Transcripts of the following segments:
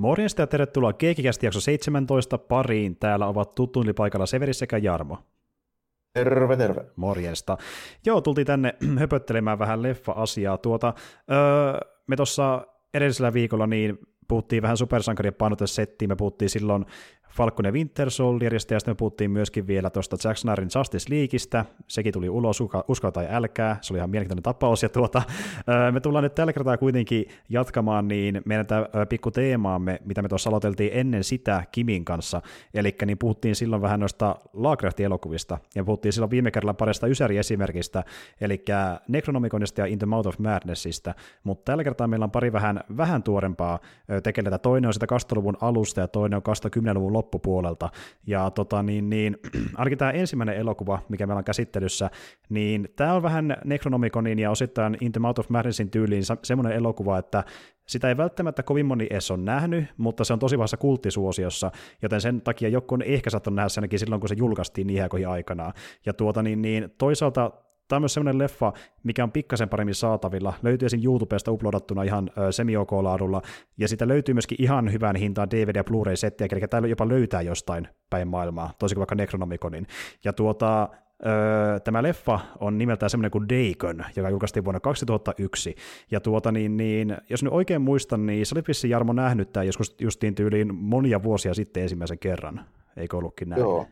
Morjesta ja tervetuloa Keekikästi jakso 17 pariin. Täällä ovat tuttuun paikalla Severi sekä Jarmo. Terve, terve. Morjesta. Joo, tultiin tänne höpöttelemään vähän leffa-asiaa. Tuota, öö, me tuossa edellisellä viikolla niin puhuttiin vähän supersankarien painotesettiin, me puhuttiin silloin Falcon ja Winter Soldierista, ja sitten me puhuttiin myöskin vielä tuosta Jack Snyderin Justice Leagueista, sekin tuli ulos, usko tai älkää, se oli ihan mielenkiintoinen tapaus, ja tuota, me tullaan nyt tällä kertaa kuitenkin jatkamaan niin meidän tämä pikku teemaamme, mitä me tuossa aloiteltiin ennen sitä Kimin kanssa, eli niin puhuttiin silloin vähän noista Laakrehtin elokuvista, ja puhuttiin silloin viime kerralla parista Ysäri-esimerkistä, eli Necronomiconista ja In the Mouth of Madnessista, mutta tällä kertaa meillä on pari vähän, vähän tuorempaa tekeletä, toinen on sitä 20 alusta, ja toinen on 2010-luvun loppupuolelta. Ja tota, niin, niin, ainakin tämä ensimmäinen elokuva, mikä meillä on käsittelyssä, niin tämä on vähän Necronomiconin ja osittain In the Mouth of Madnessin tyyliin semmoinen elokuva, että sitä ei välttämättä kovin moni edes ole nähnyt, mutta se on tosi vahvassa kulttisuosiossa, joten sen takia joku on ehkä saattanut nähdä sen silloin, kun se julkaistiin niin aikanaan. Ja tuota, niin, niin, toisaalta Tämä on myös sellainen leffa, mikä on pikkasen paremmin saatavilla. Löytyy esim. YouTubesta uploadattuna ihan semi laadulla ja sitä löytyy myöskin ihan hyvän hintaan DVD- ja Blu-ray-settiä, eli täällä jopa löytää jostain päin maailmaa, toisin kuin vaikka Necronomiconin. Ja tuota, Öö, tämä leffa on nimeltään semmoinen kuin Dagon, joka julkaistiin vuonna 2001. Ja tuota niin, niin jos nyt oikein muistan, niin olit vissiin Jarmo nähnyt tämä joskus justiin tyyliin monia vuosia sitten ensimmäisen kerran. Eikö ollutkin näin? Joo.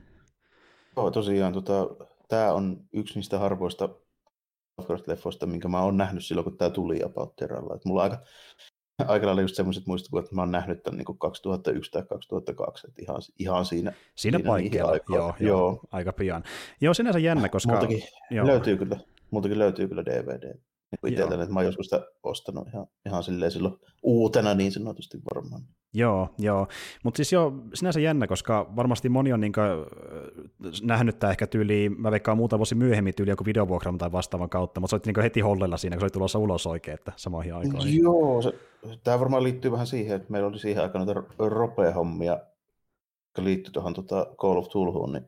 Joo, tosiaan tota, tämä on yksi niistä harvoista Lovecraft-leffoista, minkä mä oon nähnyt silloin, kun tämä tuli About Terralla. Et mulla on aika, aika lailla just semmoiset muistukuvat, että mä oon nähnyt tämän niin 2001 tai 2002, että ihan, ihan siinä. Siinä, siinä paikkeilla, joo, joo, joo, aika pian. Joo, sinänsä jännä, koska... Muutakin joo. löytyy kyllä, muutakin löytyy kyllä DVD. Itseltäni, että mä oon joskus sitä ostanut ihan, ihan silleen silloin uutena niin sanotusti varmaan. Joo, joo. Mutta siis joo, sinänsä jännä, koska varmasti moni on niinku nähnyt tämä ehkä tyyliin, mä veikkaan muuta vuosi myöhemmin tyyli joku videovuokran tai vastaavan kautta, mutta se oli niinku heti hollella siinä, kun se oli tulossa ulos oikein, että samoihin aikoihin. Joo, se, tämä varmaan liittyy vähän siihen, että meillä oli siihen aikaan noita ropea-hommia, jotka liittyi tuohon tota Call of Tulhuun, niin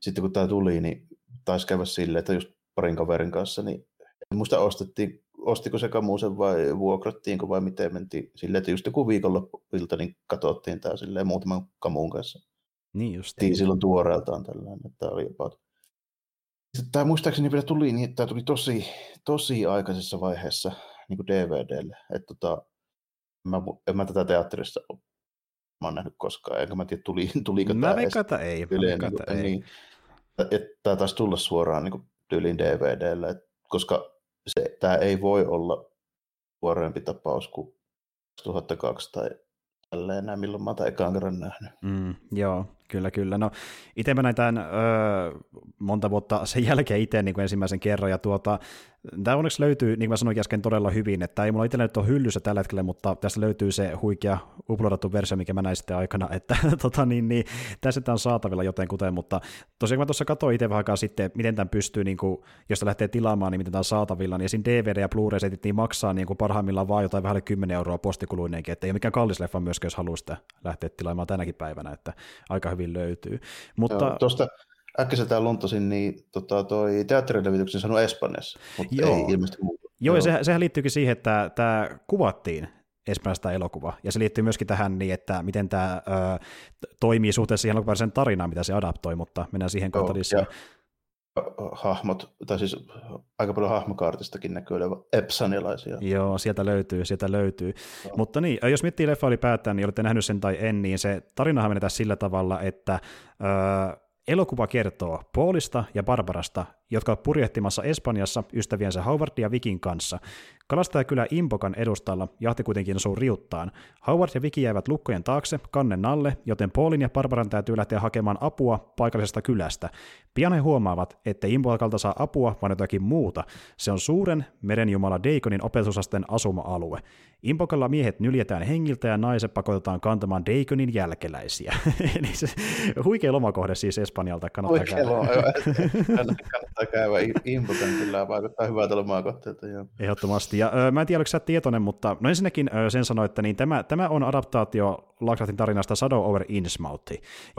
sitten kun tämä tuli, niin taisi käydä silleen, että just parin kaverin kanssa, niin muista ostettiin ostiko se kamuusen vai vuokrattiinko vai miten mentiin silleen, että just joku viikonloppuilta niin katsottiin tämä silleen muutaman kamuun kanssa. Niin just. Tiin silloin tuoreeltaan tällainen, että tämä oli jopa... Tämä muistaakseni vielä tuli niin, että tämä tuli tosi, tosi aikaisessa vaiheessa niin kuin DVDlle. Että tota, mä, en mä tätä teatterissa ole mä oon nähnyt koskaan, enkä mä tiedä, tuli, tuliko mä tämä edes ei. Yleen, niin, ei. Niin, että tämä taisi tulla suoraan niin kuin, tyyliin DVDlle, että, koska se, tämä ei voi olla tuoreempi tapaus kuin 2002 tai tälleen näin, milloin mä oon ekaan kerran nähnyt. Mm, joo, Kyllä, kyllä. No, itse mä näin tämän öö, monta vuotta sen jälkeen itse niin ensimmäisen kerran, ja tuota, tämä onneksi löytyy, niin kuin mä sanoin äsken, todella hyvin, että ei mulla itsellä nyt ole hyllyssä tällä hetkellä, mutta tästä löytyy se huikea uploadattu versio, mikä mä näin sitten aikana, että tota, niin, niin, tässä tämä on saatavilla jotenkuten, mutta tosiaan kun mä tuossa katsoin itse vähän sitten, miten tämän pystyy, niin kuin, jos lähtee tilaamaan, niin miten tämä on saatavilla, niin siinä DVD ja Blu-ray-setit niin maksaa niin kuin parhaimmillaan vaan jotain vähän 10 euroa postikuluinenkin, että ei ole mikään kallis leffa myöskään, jos haluaa sitä lähteä tilaamaan tänäkin päivänä, että aika hyvin löytyy. Mutta... Joo, tuosta äkkiseltään luntasin, niin tota, toi teatterilevityksen sanoi Espanjassa, mutta Joo. ei ilmeisesti muuta. Joo, Joo. ja sehän, sehän liittyykin siihen, että tämä kuvattiin Espanjasta elokuva, ja se liittyy myöskin tähän niin, että miten tämä ö, toimii suhteessa siihen alkuperäiseen tarinaan, mitä se adaptoi, mutta mennään siihen kautta lisää. Hahmot, tai siis aika paljon hahmokaartistakin näkyy olevan epsanilaisia. Joo, sieltä löytyy, sieltä löytyy. No. Mutta niin, jos miettii leffa ylipäätään, niin olette nähnyt sen tai en, niin se tarinahan menetään sillä tavalla, että öö, elokuva kertoo Paulista ja Barbarasta, jotka ovat purjehtimassa Espanjassa ystäviensä Howard ja Vikin kanssa. Kalastajakylä Impokan edustalla jahti kuitenkin osuu riuttaan. Howard ja Viki jäivät lukkojen taakse kannen alle, joten Paulin ja Barbaran täytyy lähteä hakemaan apua paikallisesta kylästä. Pian he huomaavat, että Impokalta saa apua, vaan jotakin muuta. Se on suuren merenjumala Daikonin opetusasten asuma-alue. Impokalla miehet nyljetään hengiltä ja naiset pakotetaan kantamaan Daikonin jälkeläisiä. Eli se huikea lomakohde siis Espanjalta, kannattaa Huikea käydä. Loma, kannattaa käydä. Impokan kyllä vaikuttaa hyvältä lomakohteelta. Joo. Ehdottomasti. Ja ö, mä en tiedä, oliko sä tietoinen, mutta no ensinnäkin ö, sen sanoi, että niin tämä, tämä on adaptaatio Lovecraftin tarinasta Shadow over Innsmouth.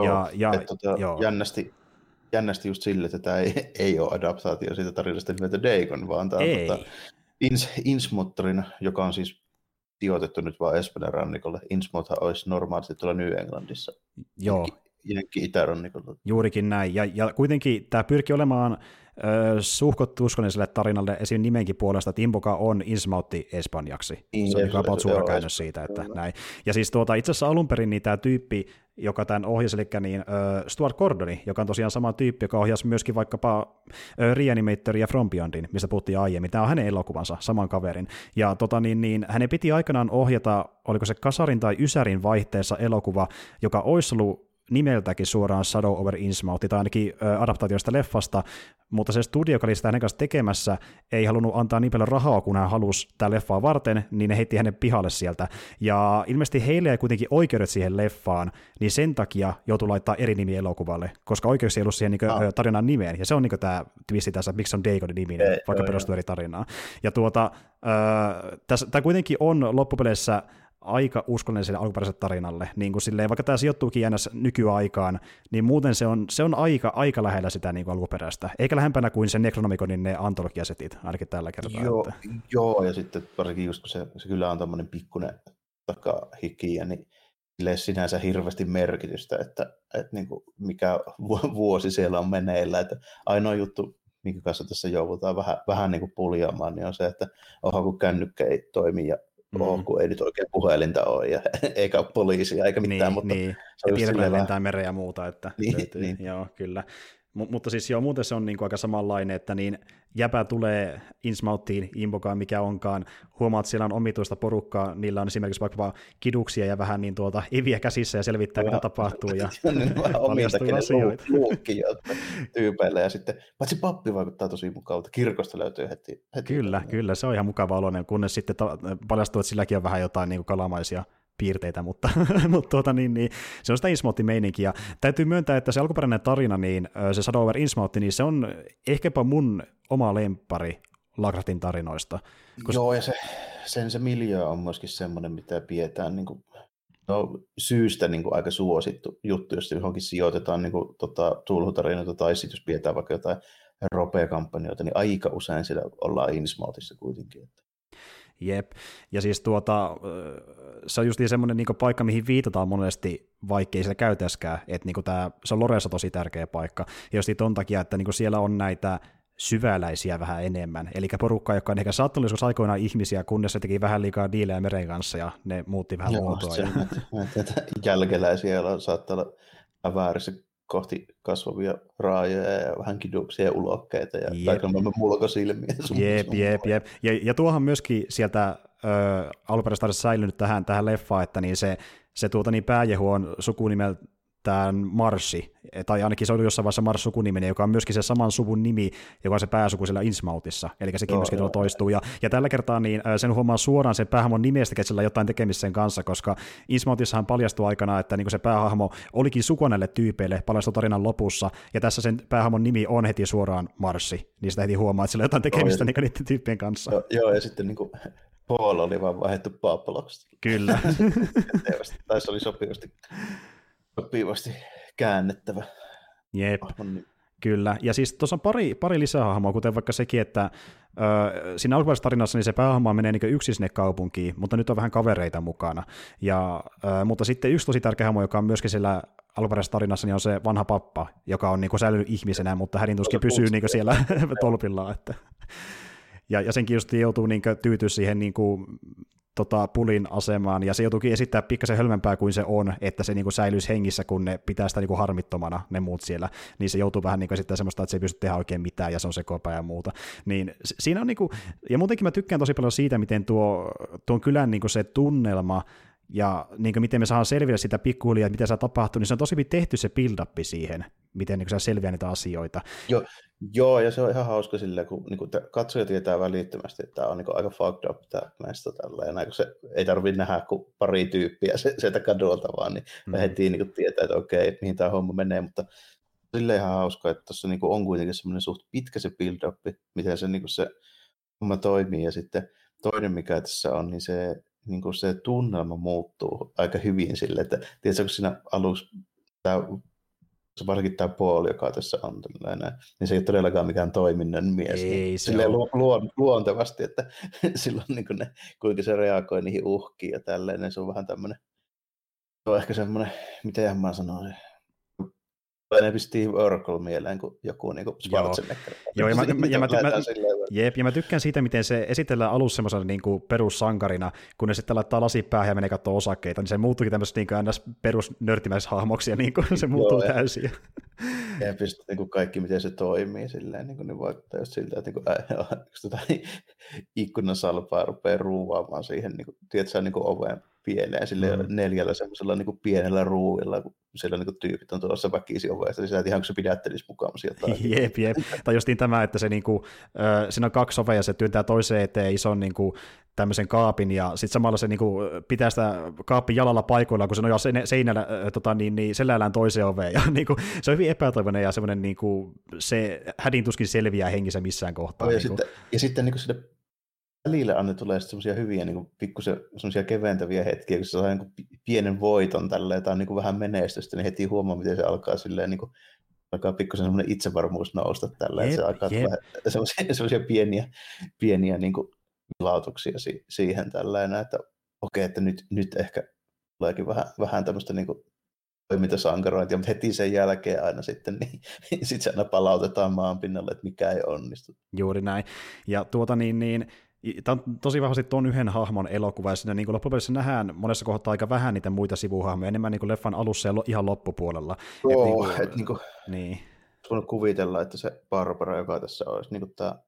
Ja, oh, ja, tota, joo. Jännästi, jännästi just sille, että tämä ei, ei ole adaptaatio siitä tarinasta nimeltä Dagon, vaan tämä on tota, Ins, Innsmouth joka on siis sijoitettu nyt vaan Espanjan rannikolle. Innsmouthhan olisi normaalisti tuolla New Englandissa. Joo. Jenkki itärannikolla. Juurikin näin, ja, ja kuitenkin tämä pyrkii olemaan suhkot uskolliselle tarinalle esim. nimenkin puolesta, että Imboka on Insmautti espanjaksi. Se on niin about suora käännös siitä, että näin. Ja siis tuota, itse asiassa alun perin niin tämä tyyppi, joka tämän ohjasi, eli niin, uh, Stuart Gordoni, joka on tosiaan sama tyyppi, joka ohjasi myöskin vaikkapa uh, Reanimator ja From Beyondin, mistä puhuttiin aiemmin. Tämä on hänen elokuvansa, saman kaverin. Ja tota, niin, niin, hänen piti aikanaan ohjata, oliko se Kasarin tai Ysärin vaihteessa elokuva, joka olisi ollut nimeltäkin suoraan Shadow over Innsmouth, tai ainakin ö, adaptaatioista leffasta, mutta se studio, joka oli sitä hänen kanssa tekemässä, ei halunnut antaa niin paljon rahaa, kun hän halusi tämä leffaa varten, niin ne heitti hänen pihalle sieltä. Ja ilmeisesti heille ei kuitenkin oikeudet siihen leffaan, niin sen takia joutui laittaa eri nimi elokuvalle, koska oikeus ei ollut siihen niin ah. tarinan nimeen. Ja se on niin tämä twisti tässä, miksi on Dagonin niminen, ei, vaikka perustuu eri tarinaan. Ja tuota, tämä kuitenkin on loppupeleissä aika uskollinen sille alkuperäiselle tarinalle. Niin kuin silleen, vaikka tämä sijoittuukin jännäs nykyaikaan, niin muuten se on, se on aika, aika lähellä sitä niin kuin alkuperäistä. Eikä lähempänä kuin se Necronomiconin ne antologiasetit, ainakin tällä kertaa. Joo, että. joo ja sitten varsinkin just kun se, se kyllä on tämmöinen pikkuinen takahikkiä, niin sille sinänsä hirveästi merkitystä, että, että niin kuin mikä vuosi siellä on meneillä. Että ainoa juttu, minkä kanssa tässä joudutaan vähän, vähän niin kuin puljaamaan, niin on se, että onhan kun kännykkä ei toimi ja mm. kun ei nyt oikein puhelinta ole, ja, eikä ole poliisia eikä mitään, niin, mutta niin. ja lentää mereen ja muuta, että niin, löytyy, niin. joo, kyllä. M- mutta siis joo, muuten se on niin kuin aika samanlainen, että niin jäpä tulee Innsmouthiin, Imbokaan, mikä onkaan, huomaat, että siellä on omituista porukkaa, niillä on esimerkiksi vaikka kiduksia ja vähän niin tuota eviä käsissä ja selvittää, mitä tapahtuu. Ja paljastuu asioita. Luukki tyypeille ja sitten, paitsi pappi vaikuttaa tosi mukavalta, kirkosta löytyy heti. heti kyllä, kyllä, se on ihan mukava oloinen, kunnes sitten ta- paljastuu, että silläkin on vähän jotain niin kalamaisia piirteitä, mutta, mutta tuota, niin, niin, se on sitä Innsmouth-meininkiä. Ja täytyy myöntää, että se alkuperäinen tarina, niin se Shadow over Innsmouth, niin se on ehkäpä mun oma lempari Lagratin tarinoista. Koska... Joo, ja se, sen se miljö on myöskin semmoinen, mitä pidetään niin kuin, no, syystä niin kuin aika suosittu juttu, jos johonkin sijoitetaan niin kuin, tota, tulhutarinoita, tai sitten jos pidetään vaikka jotain ropea-kampanjoita, niin aika usein siellä ollaan Innsmouthissa kuitenkin. Että. Jep, ja siis tuota, se on just niin semmoinen niin paikka, mihin viitataan monesti, vaikkei se käytäskään, että niin tämä, se on Loreessa tosi tärkeä paikka, ja just ton takia, että niin siellä on näitä syväläisiä vähän enemmän, eli porukka, joka on ehkä saattanut joskus aikoinaan ihmisiä, kunnes se teki vähän liikaa diilejä meren kanssa, ja ne muutti vähän Joo, muotoa. Se, ja... jälkeläisiä, joilla saattaa olla väärissä kohti kasvavia raajoja ja vähän kiduksia ja ulokkeita ja kaikenlainen mulkosilmiä. Jep, jep, jep. Ja, ja tuohan myöskin sieltä alkuperäistä säilynyt tähän, tähän leffaan, että niin se, se tuota, niin pääjehu on sukunimeltä tämän Marsi, tai ainakin se oli jossain vaiheessa Mars sukuniminen, joka on myöskin se saman suvun nimi, joka on se pääsuku siellä Innsmoutissa, eli sekin joo, myöskin joo, toistuu. Ja, ja, tällä kertaa niin sen huomaa suoraan sen päähahmon nimestä, että sillä jotain tekemistä sen kanssa, koska Innsmoutissahan paljastui aikana, että niin se päähahmo olikin suku näille tyypeille, paljastui tarinan lopussa, ja tässä sen päähahmon nimi on heti suoraan Marsi, niin sitä heti huomaa, että sillä on jotain tekemistä joo, niin niiden tyyppien kanssa. Joo, joo ja sitten niin kuin Paul oli vaan vaihdettu Paapaloksi. Kyllä. tai se oli sopivasti sopivasti käännettävä. Jep, niin. kyllä. Ja siis tuossa on pari, pari lisähahmoa, kuten vaikka sekin, että ö, siinä alkuperäisessä tarinassa niin se päähahmo menee niin yksin sinne kaupunkiin, mutta nyt on vähän kavereita mukana. Ja, ö, mutta sitten yksi tosi tärkeä hahmo, joka on myöskin siellä alkuperäisessä tarinassa, niin on se vanha pappa, joka on niin kuin säilynyt ihmisenä, mutta hänen tuskin pysyy niin kuin siellä tolpillaan. Että. Ja, ja senkin just joutuu niin tyytyä siihen niin kuin, tota, pulin asemaan, ja se joutuukin esittää pikkasen hölmempää kuin se on, että se niinku säilyisi hengissä, kun ne pitää sitä niinku harmittomana, ne muut siellä, niin se joutuu vähän niinku esittämään semmoista, että se ei pysty tehdä oikein mitään, ja se on sekopää ja muuta. Niin siinä on niinku, ja muutenkin mä tykkään tosi paljon siitä, miten tuo, tuon kylän niinku se tunnelma, ja niin kuin miten me saadaan selville sitä pikkuhiljaa, mitä se tapahtuu, niin se on tosi hyvin tehty se build siihen, miten niin saa selviää niitä asioita. Joo, joo, ja se on ihan hauska silleen, kun niin kuin katsoja tietää välittömästi, että tämä on niin kuin aika fucked up tämä meistä tällä, ja kun se ei tarvitse nähdä kuin pari tyyppiä se, sieltä kadolta vaan, niin mm. heti niin kuin tietää, että okei, mihin tämä homma menee, mutta sille ihan hauska, että tuossa niin on kuitenkin semmoinen suht pitkä se build up, miten se, niin kuin se homma toimii, ja sitten toinen, mikä tässä on, niin se niin kuin se tunnelma muuttuu aika hyvin sille, että tiedätkö, kun siinä aluksi tämä varsinkin tämä puoli, joka tässä on tällainen, niin se ei ole todellakaan mikään toiminnan mies. Ei niin, se lu, luon, luontevasti, että silloin niin ne, kuinka se reagoi niihin uhkiin ja tälleen, niin se on vähän tämmöinen, se on ehkä semmoinen, miten mä sanoisin, enemmän Steve Urkel mieleen kuin joku niin kuin Schwarzenegger. Joo, ja mä, mä, ja, mä, mä, jep, ja mä tykkään siitä, miten se esitellään alussa semmoisena niin kuin perussankarina, kun ne sitten laittaa lasipäähän ja menee katsoa osakkeita, niin se muuttuukin tämmöistä niin kuin ns. perusnörtimäishahmoksi, ja niin kuin se muuttuu Joo, täysin. Ja, ja pystyt niin kuin kaikki, miten se toimii, silleen, niin kuin, niin vaikuttaa just siltä, että niin kuin, äh, tota, ikkunan salpaa rupeaa ruuvaamaan siihen, niin kuin, tiedätkö, niin kuin oveen pieneen sille mm. neljällä semmoisella niin pienellä ruuilla, kun siellä niin kuin tyypit on tuossa väkisi ovesta, niin sä et ihan kun se pidättelisi mukaan jotain. Jep, jep. tai justiin tämä, että se niin kuin, äh, siinä on kaksi ovea ja se työntää toiseen eteen ison niin kuin, tämmöisen kaapin, ja sitten samalla se niinku pitää sitä kaapin jalalla paikoilla, kun se nojaa seinällä, äh, tota, niin, niin selällään toiseen oveen, ja niinku, se on hyvin epätoivoinen, ja semmoinen niinku, se hädin tuskin selviää hengissä missään kohtaa. Oh, ja, niinku. sitten, ja sitten niinku sinne välillä anne tulee semmoisia hyviä niin pikkusen semmoisia keventäviä hetkiä, kun se saa niin pienen voiton tälle tai niin vähän menestystä, niin heti huomaa, miten se alkaa silleen niin kuin, alkaa pikkusen semmoinen itsevarmuus nousta tällä, että se alkaa tulla semmoisia, semmoisia pieniä, pieniä niin kuin, lautuksia si- siihen tällainen, että okei, että nyt, nyt ehkä tuleekin vähän, vähän tämmöistä niin kuin, toimintasankarointia, mutta heti sen jälkeen aina sitten, niin, niin sitten se aina palautetaan maan pinnalle, että mikä ei onnistu. Juuri näin. Ja tuota niin, niin Tämä on tosi vahvasti tuon yhden hahmon elokuva, ja siinä niin loppujen nähdään monessa kohtaa aika vähän niitä muita sivuhahmoja, enemmän niin leffan alussa ja ihan loppupuolella. Joo, niin kuin, et niin kuin, niin. voinut kuvitella, että se Barbara, joka tässä olisi niin kuin tämä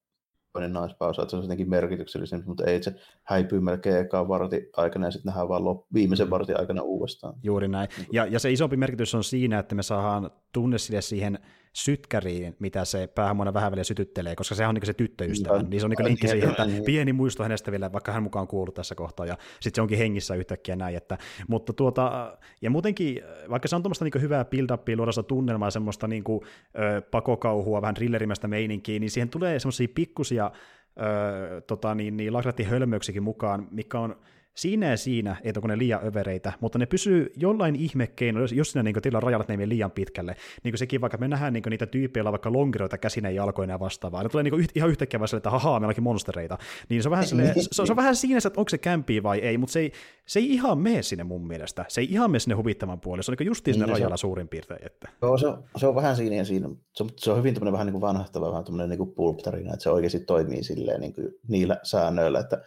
toinen naispausa, että se on jotenkin merkityksellisempi, mutta ei se häipyy melkein ekaan vartin aikana ja sitten nähdään vaan lop- viimeisen mm. vartin aikana uudestaan. Juuri näin. Ja, ja se isompi merkitys on siinä, että me saadaan tunne siihen sytkäriin, mitä se päähahmona vähän väliä sytyttelee, koska sehän on niin se tyttöystävä, no, niin se on niin linkki siihen, että pieni muisto hänestä vielä, vaikka hän mukaan kuullut tässä kohtaa, ja sitten se onkin hengissä yhtäkkiä näin, että, mutta tuota, ja muutenkin, vaikka se on tuommoista niin hyvää build-upia, luoda tunnelmaa, semmoista niin kuin, ö, pakokauhua, vähän thrillerimästä meininkiä, niin siihen tulee semmoisia pikkusia ö, tota, niin, niin, hölmöyksikin mukaan, mikä on siinä ja siinä, että onko ne liian övereitä, mutta ne pysyy jollain ihmekeinoilla, jos, jos siinä niin tilaa rajalle, ne liian pitkälle. Niin kuin sekin vaikka me nähdään niin niitä tyyppejä, vaikka lonkeroita käsinä ja jalkoina ja vastaavaa. Ne tulee niin ihan yhtäkkiä vaan että hahaa, meillä onkin monstereita. Niin se on vähän, silleen, se, se, on vähän siinä, että onko se kämpii vai ei, mutta se ei, se ei ihan mene sinne mun mielestä. Se ei ihan mene sinne huvittavan puolelle. Se on niin justiin sinne niin, rajalla se, suurin piirtein. Että. Joo, se, on, se on vähän siinä ja siinä. Se on, se on hyvin vähän niin kuin vanhahtava, vähän tämmöinen niin pulp-tarina, että se oikeasti toimii silleen niin kuin niillä säännöillä, että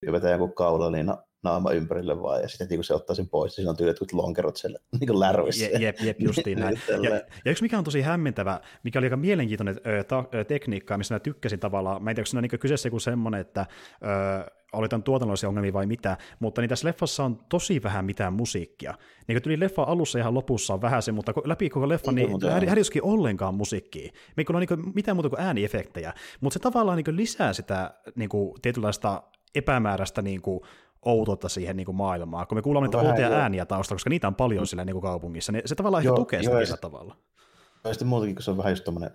tyyppi vetää joku kaula, niin no, naama ympärille vaan, ja sitten kun se ottaa sen pois, niin siinä on tyylit lonkerot siellä niin lärvissä. Jep, jep, jep justiin näin. ja, ja yksi mikä on tosi hämmentävä, mikä oli aika mielenkiintoinen ö, ta, ö, tekniikka, missä mä tykkäsin tavallaan, mä en tiedä, onko siinä niin kyseessä joku semmoinen, että ö, oli tämän tuotannollisia ongelmia vai mitä, mutta niin tässä leffassa on tosi vähän mitään musiikkia. Niin kuin tuli leffa alussa ihan lopussa on vähän se, mutta läpi koko leffa, niin häiriöskin ollenkaan musiikkia. Mikä on niin mitään muuta kuin ääniefektejä, mutta se tavallaan niin lisää sitä niin kuin, tietynlaista epämääräistä niin kuin, outoutta siihen niin kuin maailmaan, kun me kuulemme niitä outoja ääniä taustalla, koska niitä on paljon sillä niin kuin kaupungissa, niin se tavallaan joo, tukee sitä jo, tavalla. Ja sitten muutenkin, kun se on vähän just tommoinen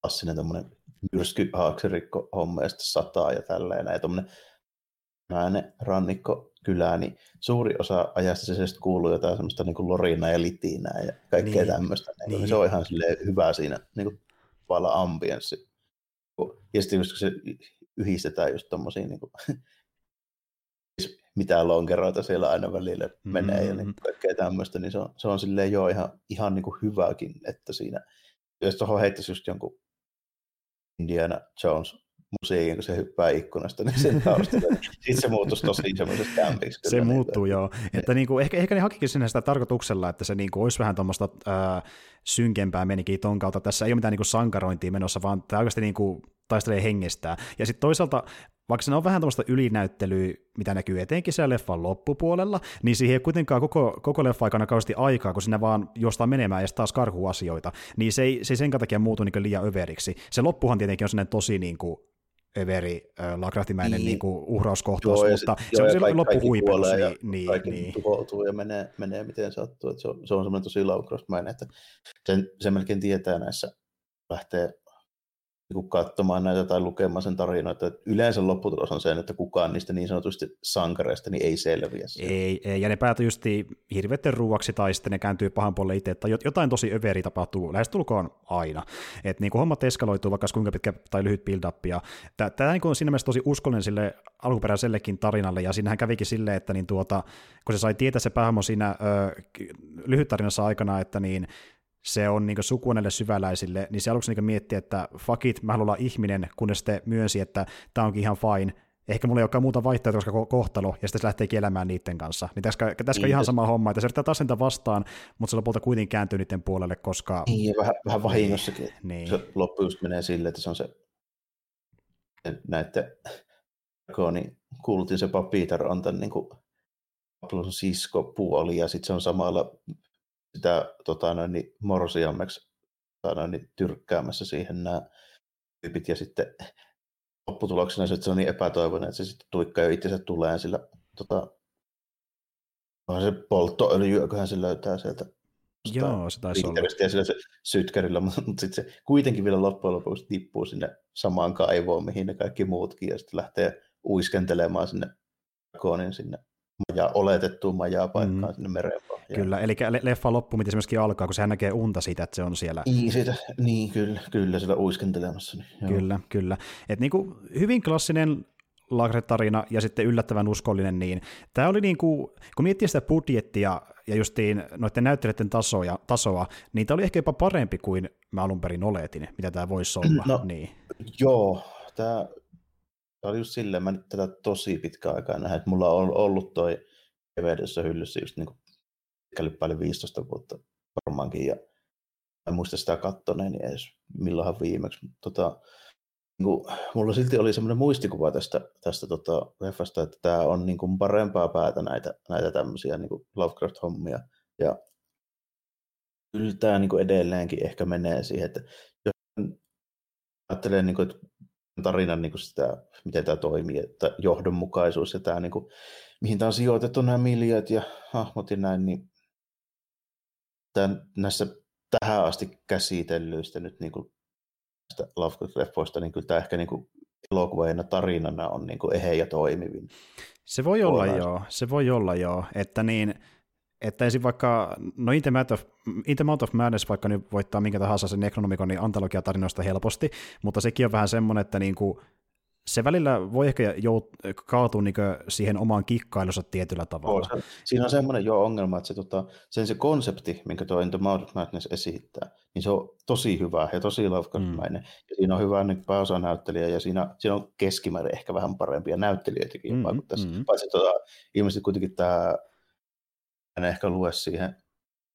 klassinen tommoinen myrsky haaksirikko homma ja sitten sataa ja tälleen, ja tommoinen ääne rannikko kylää, niin suuri osa ajasta se sitten kuuluu jotain semmoista niin kuin lorinaa ja litinää ja kaikkea niin, tämmöistä. Niin. niin. Se on ihan hyvä siinä niin kuin ambienssi. Ja sitten kun se yhdistetään just tommosiin niin kuin, mitä lonkeroita siellä aina välillä menee mm-hmm. ja niin kaikkea tämmöistä, niin se on, se on silleen jo ihan, ihan niin kuin hyväkin, että siinä, jos tuohon heittäisi just jonkun Indiana Jones musiikin, kun se hyppää ikkunasta, niin sen taustalla. Sitten se muuttuisi tosi semmoisesta kämpiksi. Se niin muuttuu, joo. Että niin kuin, ehkä, ehkä ne hakikin sinne sitä tarkoituksella, että se niin kuin, olisi vähän tuommoista äh, synkempää menikin ton kautta. Tässä ei ole mitään niin kuin sankarointia menossa, vaan tämä oikeasti niin kuin, taistelee hengestään. Ja sitten toisaalta vaikka se on vähän tämmöistä ylinäyttelyä, mitä näkyy etenkin siellä leffan loppupuolella, niin siihen ei kuitenkaan koko, koko leffa aikana kauheasti aikaa, kun sinne vaan jostain menemään ja taas karhuasioita, niin se ei, se ei sen takia muutu niin liian överiksi. Se loppuhan tietenkin on sellainen tosi niin kuin, överi, äh, lakrahtimäinen niin. niin kuin uhrauskohtaus, joo, mutta se, se on se loppuhuipennus. Niin, ja niin, kaikki niin. tuhoutuu ja menee, menee miten sattuu. Että se, on, se on semmoinen tosi laukrahtimäinen, että sen, sen melkein tietää näissä lähtee niin katsomaan näitä tai lukemaan sen tarinoita. Että yleensä lopputulos on se, että kukaan niistä niin sanotusti sankareista niin ei selviä. Ei, ei, ja ne päätyy just hirveiden ruuaksi tai sitten ne kääntyy pahan puolelle itse, tai jotain tosi överi tapahtuu lähestulkoon aina. Että niin hommat eskaloituu vaikka kuinka pitkä tai lyhyt build-up, ja tämä niin on siinä mielessä tosi uskollinen sille alkuperäisellekin tarinalle, ja siinähän kävikin silleen, että niin tuota, kun se sai tietää se päähmo siinä ö, lyhyt tarinassa aikana, että niin se on niin suku näille syväläisille, niin se aluksi niin miettiä, että fuck it, mä haluan olla ihminen, kunnes sitten myönsi, että tämä onkin ihan fine, ehkä mulla ei olekaan muuta vaihtoehtoa, koska kohtalo, ja sitten se lähtee elämään niiden kanssa. Niin tässä, tässä niin, ihan sama homma, että se yrittää taas vastaan, mutta se lopulta kuitenkin kääntyy niiden puolelle, koska... Niin, ja vähän, vähän vahingossakin. Niin. Se loppu just menee silleen, että se on se näette niin kuultiin se Peter on tämän niin kuin, sisko puoli, ja sitten se on samalla sitä tota, noin, niin morsiammeksi tota, noin, niin tyrkkäämässä siihen nämä tyypit, ja sitten lopputuloksena se, että se on niin epätoivoinen, että se sitten tuikkaa jo itsensä tuleen sillä tota, on se polttoöljy, se löytää sieltä Joo, se taisi olla. Ja sillä se sytkärillä, mutta, mutta sitten se kuitenkin vielä loppujen lopuksi tippuu sinne samaan kaivoon, mihin ne kaikki muutkin, ja sitten lähtee uiskentelemaan sinne koonin sinne majaa, oletettuun majaa paikkaan mm. sinne mereen. Kyllä, eli leffa loppu, miten se myöskin alkaa, kun se näkee unta siitä, että se on siellä. Niin, siitä, niin kyllä, kyllä, siellä uiskentelemassa. Niin, joo. Kyllä, kyllä. Et niin kuin hyvin klassinen Lagre-tarina ja sitten yllättävän uskollinen, niin tämä oli niin kuin, kun miettii sitä budjettia ja justiin noiden näyttelijöiden tasoja, tasoa, niin tämä oli ehkä jopa parempi kuin mä alun perin oletin, mitä tämä voisi olla. No, niin. Joo, tämä Tämä oli just silleen, mä nyt tätä tosi pitkä aikaa nähdä, että mulla on ollut toi DVDssä hyllyssä just niin kuin päälle 15 vuotta varmaankin, ja en muista sitä kattoneeni edes milloinhan viimeksi, tota, niin kuin, mulla silti oli semmoinen muistikuva tästä, tästä tota, leffasta, että tämä on niin kuin parempaa päätä näitä, näitä tämmöisiä niin Lovecraft-hommia, ja kyllä tämä niin kuin edelleenkin ehkä menee siihen, että jos ajattelee, niin kuin, että tarinan niin kuin sitä, miten tämä toimii, että johdonmukaisuus ja tämä, niin kuin, mihin tämä on sijoitettu nämä miljööt ja hahmot ja näin, niin tämän, näissä tähän asti käsitellyistä nyt niin kuin, Lovecraft-leffoista, niin kyllä tämä ehkä niin kuin, elokuvajana tarinana on niin kuin eheä ja toimivin. Se voi olla joo, se voi olla joo, että niin, että esim. vaikka, no In the, of, In the Mount of Madness vaikka nyt voittaa minkä tahansa sen Necronomiconin antologiatarinoista helposti, mutta sekin on vähän semmoinen, että niinku, se välillä voi ehkä jout, kaatua niin siihen omaan kikkailussa tietyllä tavalla. Oh, siinä on semmoinen jo ongelma, että se, tota, sen se konsepti, minkä tuo In the Mount of Madness esittää, niin se on tosi hyvä ja tosi Lovecraft-mainen. Mm. Ja siinä on hyvä niin pääosanäyttelijä ja siinä, siinä on keskimäärin ehkä vähän parempia näyttelijöitäkin. Mm, mm. Paitsi tota, ilmeisesti kuitenkin tämä en ehkä lue siihen,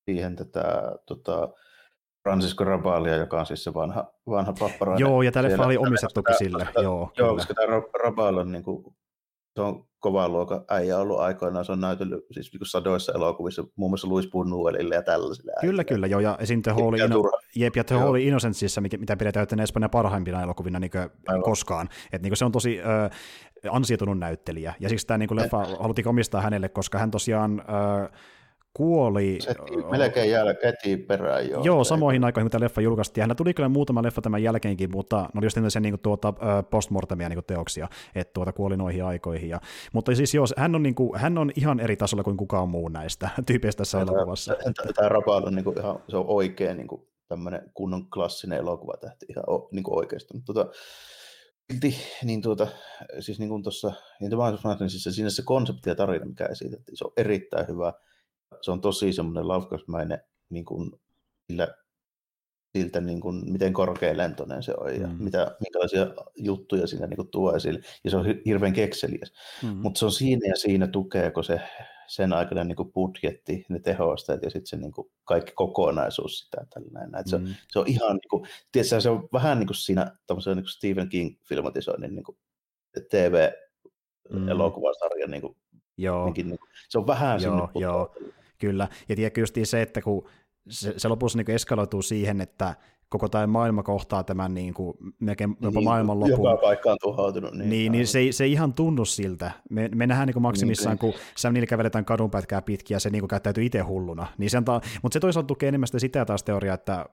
siihen tätä tota, Francisco Rabalia, joka on siis se vanha, vanha papparainen. Joo, ja tälle oli omistettukin sille. Koska, joo, joo koska tämä Rabal on, niin kuin, se on kova luokan äijä ollut aikoinaan. Se on näytellyt siis niin sadoissa elokuvissa, muun muassa Louis Buñuelille ja tällaisille. Kyllä, kyllä, joo, ja esim. The Holy, Inno- jep, ja The Holy Innocenceissa, mitä pidetään että Espanjan parhaimpina elokuvina niin koskaan. Et, niin se on tosi ö, ansioitunut näyttelijä, ja siksi tämä niin leffa haluttiin omistaa hänelle, koska hän tosiaan... Ö, kuoli... Se melkein jälkeen perään joo. Joo, samoihin aikoihin, kun tämä leffa julkaistiin. Hänellä tuli kyllä muutama leffa tämän jälkeenkin, mutta ne oli just tämmöisiä niin tuota, postmortemia niin teoksia, että tuota, kuoli noihin aikoihin. Ja, mutta siis joo, hän on, niin kuin, hän on ihan eri tasolla kuin kukaan muu näistä tyypeistä tässä elokuvassa. Tämä Rapal on, niin kuin, ihan, se on oikein niin kuin, tämmöinen kunnon klassinen elokuvatähti ihan niin kuin oikeasti. Mutta tuota, silti, niin tuota, siis niin kuin tuossa, niin siis siinä se konsepti ja tarina, mikä esitettiin, se on erittäin hyvä se on tosi semmoinen Lovecraft-mäinen, niin kuin, sillä, siltä, niin kuin, miten korkealentoinen se on ja mm. mitä, minkälaisia juttuja siinä niin kuin, tuo esille. Ja se on hirveän kekseliäs. Mm. Mutta se on siinä ja siinä tukeeko se sen aikana niin kuin budjetti, ne tehosteet ja sitten se niin kuin kaikki kokonaisuus sitä tällainen. Mm. Se, se, on ihan, niin kuin, tiedätkö, se on vähän niin kuin siinä niin kuin Stephen King-filmatisoinnin niin kuin TV-elokuvasarja mm. niin kuin, Joo. Niin kuin, se on vähän joo, sinne joo. Kyllä, ja tiedätkö just se, että kun se, se lopussa niin eskaloituu siihen, että koko tämä maailma kohtaa tämän niin kuin, melkein jopa niin, maailman lopun. Joka paikka on tuhoutunut. Niin, niin, niin se, se ei ihan tunnu siltä. Me, me nähdään niin kuin maksimissaan, niin, kun Sam Neill käveletään kadunpätkää pitkin ja se niin kuin, käyttäytyy itse hulluna. Niin se antaa, mutta se toisaalta tukee enemmän sitä taas teoriaa, että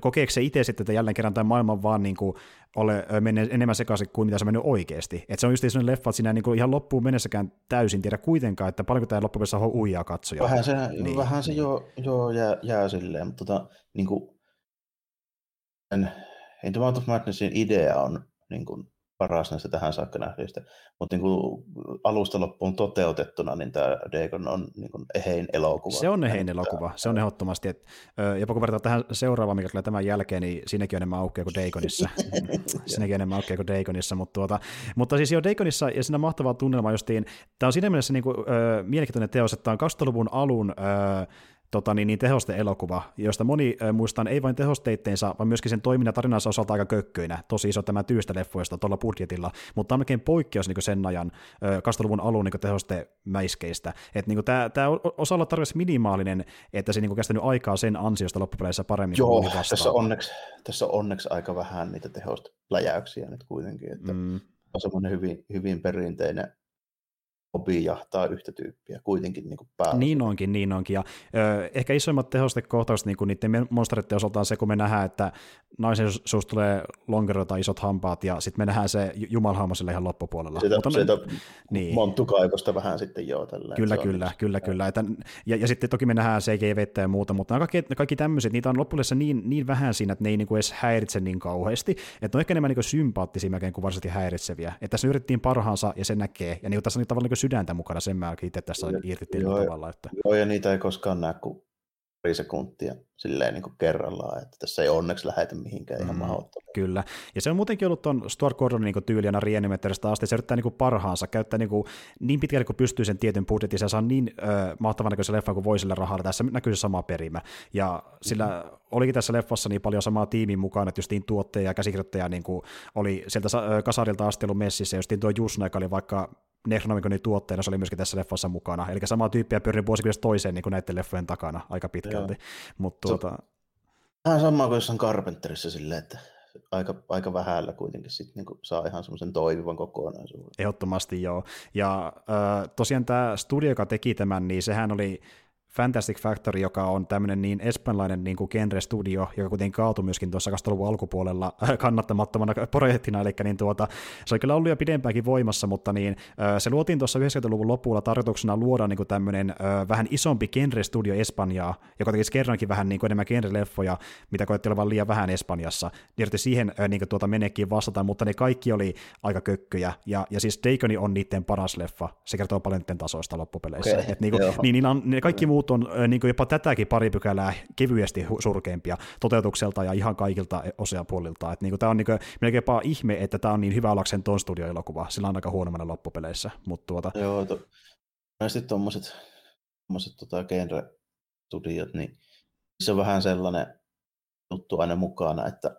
kokeeko se itse sitten, että jälleen kerran tämä maailma vaan niin kuin ole, menee enemmän sekaisin kuin mitä se on mennyt oikeasti. Että se on just sellainen leffa, että siinä niin kuin ihan loppuun mennessäkään täysin tiedä kuitenkaan, että paljonko tämä loppupeleissä on uijaa katsoja. Vähän se, niin. vähän se jo, jo jää, jää silleen, mutta tota, niin kuin, en, Into of Madnessin idea on niin kuin, paras näistä tähän saakka nähdyistä. Mutta niin kuin alusta loppuun toteutettuna, niin tämä Dagon on niin kuin ehein elokuva. Se on ehein elokuva, se on ehdottomasti. Että, jopa kun vertaa tähän seuraavaan, mikä tulee tämän jälkeen, niin siinäkin on enemmän aukea kuin Dagonissa. siinäkin on enemmän aukea kuin Dagonissa. Mutta, tuota, mutta siis jo Dagonissa, ja siinä mahtavaa tunnelma justiin, tämä on siinä mielessä niin kuin, ö, mielenkiintoinen teos, että tämä on 2000-luvun alun ö, tota, niin, niin tehoste-elokuva, josta moni äh, muistaa ei vain tehosteitteensa, vaan myöskin sen toiminnan tarinansa osalta aika kökköinä. Tosi iso tämä tyystä leffoista tuolla budjetilla, mutta on melkein poikkeus niin sen ajan äh, 2000-luvun alun niin tehostemäiskeistä. Että niin tämä, tämä osa olla tarvitsisi minimaalinen, että se niin kestänyt aikaa sen ansiosta loppupeleissä paremmin Joo, kuin tässä onneksi, tässä on onneksi aika vähän niitä tehostepläjäyksiä nyt kuitenkin, että mm. on semmoinen hyvin, hyvin perinteinen hobi jahtaa yhtä tyyppiä kuitenkin niin kuin Niin onkin, niin onkin. Ja, ö, ehkä isoimmat tehostekohtaukset niin kuin niiden monsteritten osalta on se, kun me nähdään, että naisen suusta tulee lonkero tai isot hampaat, ja sitten me nähdään se jumalhaamo sille ihan loppupuolella. Siitä, Mutta, siitä niin. monttukaivosta vähän sitten joo. Tälleen, kyllä, kyllä, kyllä, kyllä. Että, ja, ja, sitten toki me nähdään CG-vettä ja muuta, mutta nämä kaikki, kaikki tämmöiset, niitä on loppuudessa niin, niin vähän siinä, että ne ei niin kuin edes häiritse niin kauheasti, että ne on ehkä enemmän niin sympaattisia melkein kuin varsinaisesti häiritseviä. Että tässä yritettiin parhaansa ja se näkee, ja niin tässä on tavallaan niin sydäntä mukana, sen mä itse tässä irti tavalla. Että... Joo, ja niitä ei koskaan näe kuin pari sekuntia silleen niin kuin kerrallaan, että tässä ei onneksi lähetä mihinkään ihan mm. Kyllä, ja se on muutenkin ollut tuon Stuart Gordonin niin tyyli aina Reanimatorista asti, se yrittää niin parhaansa, käyttää niin, kuin, niin pitkälle kuin pystyy sen tietyn budjetin, se saa niin ö, mahtavan näköisen leffa kuin voi sillä rahalla, tässä näkyy se sama perimä, ja sillä mm-hmm. olikin tässä leffassa niin paljon samaa tiimin mukana, että justiin tuottaja ja käsikirjoittaja niin kuin oli sieltä kasarilta asti ollut messissä, ja justiin tuo Jusna, joka oli vaikka Necronomiconin tuotteena, se oli myöskin tässä leffassa mukana. Eli samaa tyyppiä pyörin vuosikymmenestä toiseen niin kuin näiden leffojen takana aika pitkälti. Mut, tuota... Vähän sama kuin jossain Carpenterissa silleen, että aika, aika vähällä kuitenkin sit niinku saa ihan semmoisen toimivan kokonaisuuden. Ehdottomasti joo. Ja äh, tosiaan tämä studio, joka teki tämän, niin sehän oli Fantastic Factory, joka on tämmöinen niin espanjalainen niin kuin genre-studio, joka kuitenkin kaatui myöskin tuossa 2000-luvun alkupuolella äh, kannattamattomana projektina, eli niin tuota, se on kyllä ollut jo pidempäänkin voimassa, mutta niin, äh, se luotiin tuossa 90-luvun lopulla tarkoituksena luoda niin kuin tämmöinen äh, vähän isompi genre-studio Espanjaa, joka tekisi kerrankin vähän niin kuin enemmän genre-leffoja, mitä koettiin olevan liian vähän Espanjassa. Niin siihen niin kuin tuota menekin vastata, mutta ne kaikki oli aika kökköjä, ja, ja siis Daconi on niiden paras leffa, se kertoo paljon niiden tasoista loppupeleissä. Okay, Et niin, kuin, niin, niin ne kaikki muut on niin kuin jopa tätäkin pari pykälää kevyesti surkeimpia toteutukselta ja ihan kaikilta osapuolilta. Että niin tämä on niin kuin, melkein jopa ihme, että tämä on niin hyvä ollakseen tuon studioelokuva. Sillä on aika huonommana loppupeleissä. Mutta tuota... Joo, to... sitten tuommoiset tota, genre-studiot, niin se on vähän sellainen juttu aina mukana, että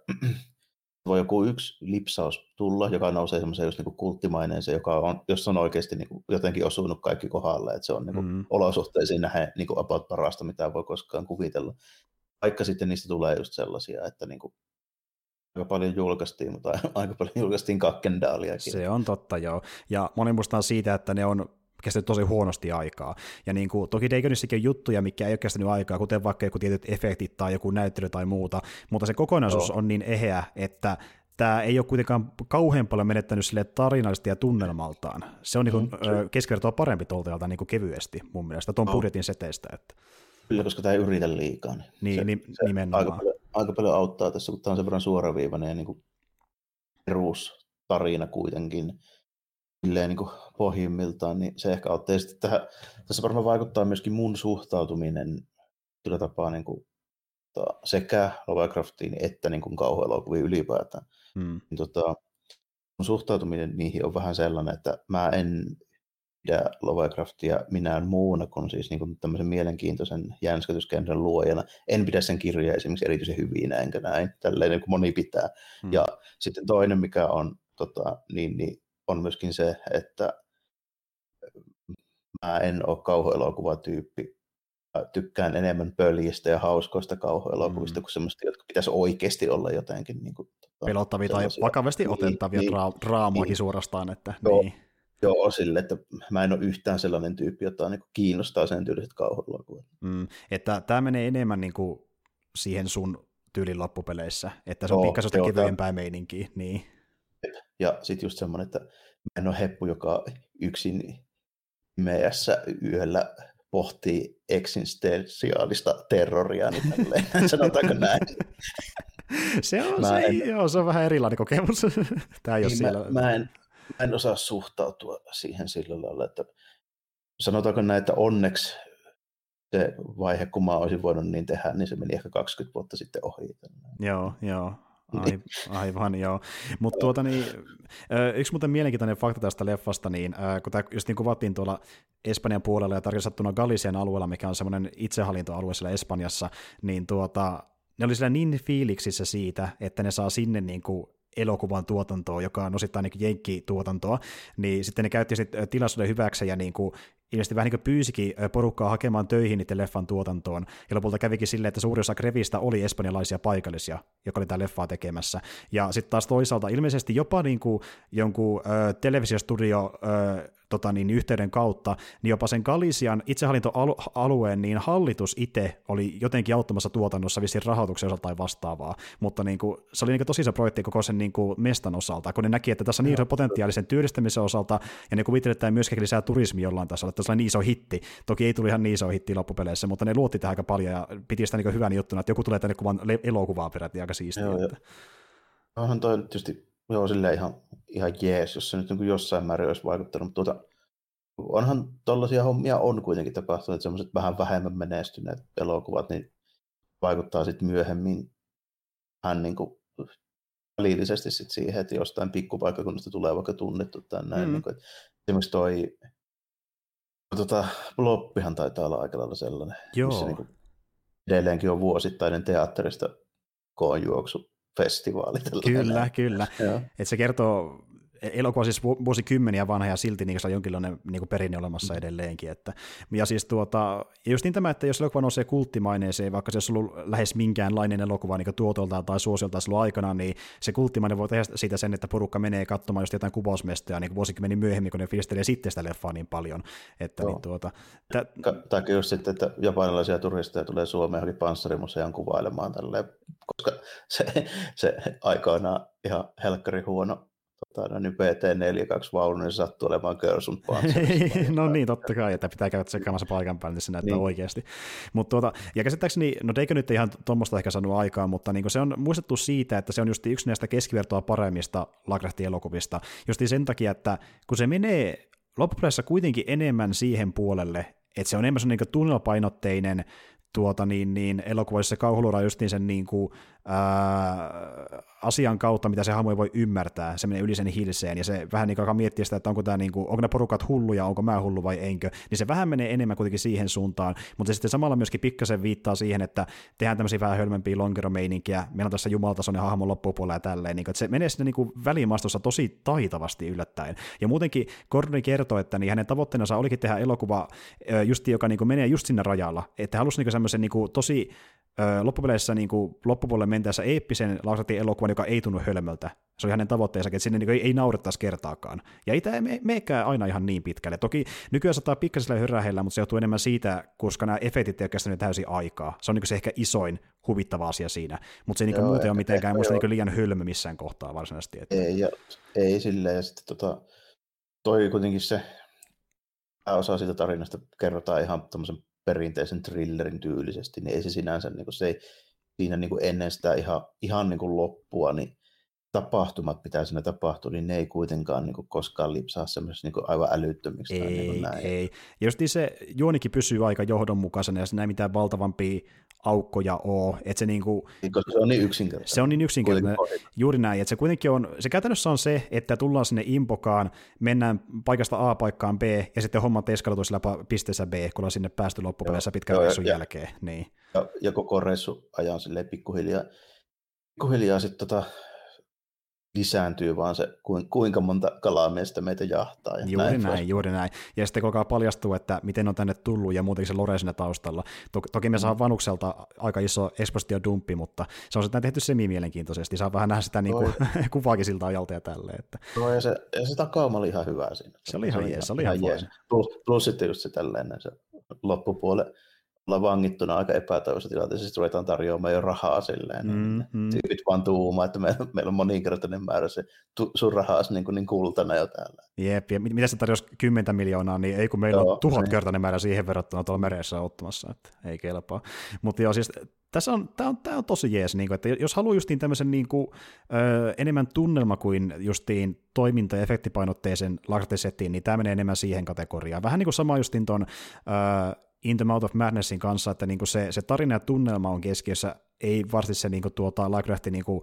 voi joku yksi lipsaus tulla, joka nousee semmoiseen just niin kulttimaineeseen, joka on, jos on oikeasti niin kuin jotenkin osunut kaikki kohdalle, että se on niin kuin mm. olosuhteisiin nähden niin kuin about parasta, mitä voi koskaan kuvitella. Vaikka sitten niistä tulee just sellaisia, että niin kuin aika paljon julkaistiin, mutta aika paljon julkaistiin kakkendaaliakin. Se on totta, joo. Ja moni muistaa siitä, että ne on kestänyt tosi huonosti aikaa. Ja niin kuin, toki Dagonissakin on juttuja, mikä ei ole kestänyt aikaa, kuten vaikka joku tietyt efektit tai joku näyttely tai muuta, mutta se kokonaisuus on niin eheä, että tämä ei ole kuitenkaan kauhean paljon menettänyt sille tarinallisesti ja tunnelmaltaan. Se on niin kuin, mm, keskivertoa parempi tuolta niin kuin kevyesti mun mielestä, tuon oh. budjetin seteistä. Että. Kyllä, koska tämä ei yritä liikaa. Niin, niin se, ni, se nimenomaan. Aika paljon, aika paljon auttaa tässä, kun tämä on sen verran suoraviivainen ja niin kuin perustarina kuitenkin silleen niin kuin pohjimmiltaan, niin se ehkä auttaa. Sitten tähän, tässä varmaan vaikuttaa myöskin mun suhtautuminen kyllä tapaa niin kuin, tota, sekä Lovecraftiin että niin kuin kauhuelokuviin ylipäätään. Hmm. Niin, tota, mun suhtautuminen niihin on vähän sellainen, että mä en pidä Lovecraftia minään muuna kuin siis niin kuin tämmöisen mielenkiintoisen jänskätyskenren luojana. En pidä sen kirjoja esimerkiksi erityisen hyvinä, enkä näin, tälleen niin kuin moni pitää. Hmm. Ja sitten toinen, mikä on tota, niin, niin on myöskin se, että mä en ole kauhuelokuvatyyppi. Tykkään enemmän pöljistä ja hauskoista kauhuelokuvista mm. kuin semmoista, jotka pitäisi oikeasti olla jotenkin niin kuin, tota, pelottavia tai vakavasti niin, otettavia niin, dra- draamoakin niin, suorastaan. Että, joo, niin. Joo, sille, että mä en ole yhtään sellainen tyyppi, jota niin kiinnostaa sen tyyliset kauhuelokuvat. Mm, että tämä menee enemmän niin kuin siihen sun tyylin loppupeleissä, että se on pikkasen kevyempää meininkiä. Niin. Ja sitten just semmoinen, että mä en ole heppu, joka yksin meässä yöllä pohtii eksistensiaalista terroria, niin tälleen, sanotaanko näin. se, on, se, en, joo, se on vähän erilainen kokemus. Tämä ei niin, siellä... mä, mä, en, mä en osaa suhtautua siihen sillä lailla, että sanotaanko näin, että onneksi se vaihe, kun mä olisin voinut niin tehdä, niin se meni ehkä 20 vuotta sitten ohi. Joo, joo. Ai, aivan, joo. Mutta tuota niin, yksi muuten mielenkiintoinen fakta tästä leffasta, niin kun tämä just niin kuvattiin tuolla Espanjan puolella ja tarkastettuina Galician alueella, mikä on semmoinen itsehallintoalue siellä Espanjassa, niin tuota, ne oli siellä niin fiiliksissä siitä, että ne saa sinne niin kuin elokuvan tuotantoa, joka on osittain niin jenkkituotantoa, niin sitten ne käytti sitten tilaisuuden hyväksi ja niin kuin ilmeisesti vähän niin kuin pyysikin porukkaa hakemaan töihin niiden leffan tuotantoon, ja lopulta kävikin silleen, että suuri osa Grevistä oli espanjalaisia paikallisia, joka oli tämä leffaa tekemässä. Ja sitten taas toisaalta ilmeisesti jopa niin kuin jonkun ö, televisiostudio ö, tota niin, yhteyden kautta, niin jopa sen Galisian itsehallintoalueen niin hallitus itse oli jotenkin auttamassa tuotannossa vissiin rahoituksen osalta tai vastaavaa, mutta niin kuin, se oli niin kuin tosi se projekti koko sen niin kuin mestan osalta, kun ne näki, että tässä on niin iso potentiaalisen työllistämisen osalta, ja ne kuvittelivat, että tämä myöskin lisää turismi jollain tasolla, että se oli niin iso hitti. Toki ei tuli ihan niin iso hitti loppupeleissä, mutta ne luotti tähän aika paljon ja piti sitä niin hyvän juttuna, että joku tulee tänne kuvan elokuvaa peräti aika siistiä. Joo, että... Onhan toi tietysti joo, silleen ihan, ihan jees, jos se nyt niin jossain määrin olisi vaikuttanut. Mutta tuota, onhan tollaisia hommia on kuitenkin tapahtunut, että semmoiset vähän vähemmän menestyneet elokuvat, niin vaikuttaa sitten myöhemmin hän niin kuin välillisesti sit siihen, että jostain pikkupaikkakunnasta tulee vaikka tunnettu tai näin. Mm. Niin kuin, että esimerkiksi toi tota, Bloppihan taitaa olla aika lailla sellainen, Joo. missä niin kuin edelleenkin on vuosittainen teatterista koonjuoksu festivaali. Kyllä, kyllä. Et se kertoo elokuva siis vuosikymmeniä vanha ja silti niin on jonkinlainen niin kuin perinne olemassa mm. edelleenkin. Että, ja siis tuota, just niin tämä, että jos elokuva nousee kulttimaineeseen, vaikka se olisi ollut lähes minkäänlainen elokuva niin tuotoltaan tai suosioltaan silloin aikana, niin se kulttimainen voi tehdä siitä sen, että porukka menee katsomaan just jotain kuvausmestoja niin vuosikymmenen myöhemmin, kun ne fiilistelee sitten sitä leffaa niin paljon. Että, niin tuota, tä... Tai just sitten, että japanilaisia turisteja tulee Suomeen johonkin panssarimuseon kuvailemaan tälleen, koska se, se aikoinaan ihan helkkari huono no niin PT42 vaunu, niin sattuu olemaan Körsun No niin, totta kai, että pitää käydä tsekkaamassa paikan päälle, niin se näyttää niin. oikeasti. Mutta tuota, ja käsittääkseni, no eikö nyt ihan tuommoista ehkä saanut aikaa, mutta niin se on muistettu siitä, että se on just yksi näistä keskivertoa paremmista Lagrahtin elokuvista, just sen takia, että kun se menee loppupeleissä kuitenkin enemmän siihen puolelle, että se on enemmän niin tunnelpainotteinen tuota, niin, niin elokuvissa se kauhuluura justiin sen niin kuin, asian kautta, mitä se hahmo ei voi ymmärtää, se menee yli sen hilseen, ja se vähän niin kuin miettiä sitä, että onko, tämä niin kuin, onko ne porukat hulluja, onko mä hullu vai enkö, niin se vähän menee enemmän kuitenkin siihen suuntaan, mutta sitten samalla myöskin pikkasen viittaa siihen, että tehdään tämmöisiä vähän hölmempiä lonkeromeininkiä, meillä on tässä jumaltasoinen hahmo loppupuolella ja tälleen, niin kuin, että se menee sinne niin kuin välimastossa tosi taitavasti yllättäen, ja muutenkin Gordon kertoo, että niin hänen tavoitteensa olikin tehdä elokuva, just, joka niin kuin menee just sinne rajalla, että halusi niin semmoisen niin kuin, tosi loppupeleissä niin kuin, loppupuolelle mentäessä eeppisen Lausratin elokuvan, joka ei tunnu hölmöltä. Se oli hänen tavoitteensa, että sinne niin ei, ei naurettaisi kertaakaan. Ja ei tämä me, meekään aina ihan niin pitkälle. Toki nykyään saattaa pikkaisella höräheillä, mutta se johtuu enemmän siitä, koska nämä efektit ei ole täysin aikaa. Se on niin se ehkä isoin huvittava asia siinä. Mutta se ei niin Joo, muuten ole mitenkään muista niin liian hölmö missään kohtaa varsinaisesti. Että... Ei, ja, ei silleen. Ja sitten tota, toi kuitenkin se osa siitä tarinasta kerrotaan ihan tämmöisen perinteisen thrillerin tyylisesti, niin ei se sinänsä, niin kuin se ei, siinä niin kuin ennen sitä ihan, ihan niin kuin loppua, niin tapahtumat, mitä siinä tapahtuu, niin ne ei kuitenkaan niin kuin koskaan lipsaa semmoisiksi niin aivan älyttömiksi. Ei, tai niin kuin näin. ei. Ja just se juonikin pysyy aika johdonmukaisena, ja siinä ei mitään valtavampia aukkoja ole. Että se, niinku, niin, koska se on niin yksinkertainen. Se on niin yksinkertainen, juuri näin. Että se kuitenkin on, se käytännössä on se, että tullaan sinne impokaan, mennään paikasta A paikkaan B, ja sitten hommat eskaloituu sillä pisteessä B, kun ollaan sinne päästy loppupeleissä pitkän reissun ja, jälkeen. Niin. Ja, ja koko reissu ajan silleen pikkuhiljaa, pikkuhiljaa sitten tota, lisääntyy vaan se, kuinka monta kalamiestä meitä jahtaa. Ja juuri näin, näin juuri näin. Ja sitten koko ajan paljastuu, että miten on tänne tullut ja muutenkin se Lore siinä taustalla. Toki me saa mm. vanukselta aika iso dumppi, mutta se on sitten tehty semi-mielenkiintoisesti. Saa vähän nähdä sitä niin kuin, kuvaakin siltä ajalta ja tälleen. Että. No ja se, ja se takauma oli ihan hyvä siinä. Se oli ihan, jees, se oli ihan, ihan jees. Plus, plus sitten just se tälleen se loppupuole olla vangittuna aika epätoivoisessa tilanteessa, sitten ruvetaan tarjoamaan jo rahaa silleen. Mm, mm. Tyypit vaan tuumaa, että meillä, meillä on moninkertainen määrä se tu, sun rahaa niin, kuin, niin kultana jo täällä. Jep, ja mitä se tarjosi 10 miljoonaa, niin ei kun meillä joo, on tuhatkertainen määrä siihen verrattuna tuolla meressä ottamassa, että ei kelpaa. Mutta joo, siis tässä on, tämä, on, on tosi jees, niin kuin, että jos haluaa justiin tämmöisen niin kuin, ö, enemmän tunnelma kuin justiin toiminta- ja efektipainotteisen laksatesettiin, niin tämä menee enemmän siihen kategoriaan. Vähän niin kuin sama justiin tuon In the Mouth of Madnessin kanssa, että niin kuin se, se tarina ja tunnelma on keskiössä, ei varsinaisesti se niin kuin, tuota, Lovecraftin niin kuin,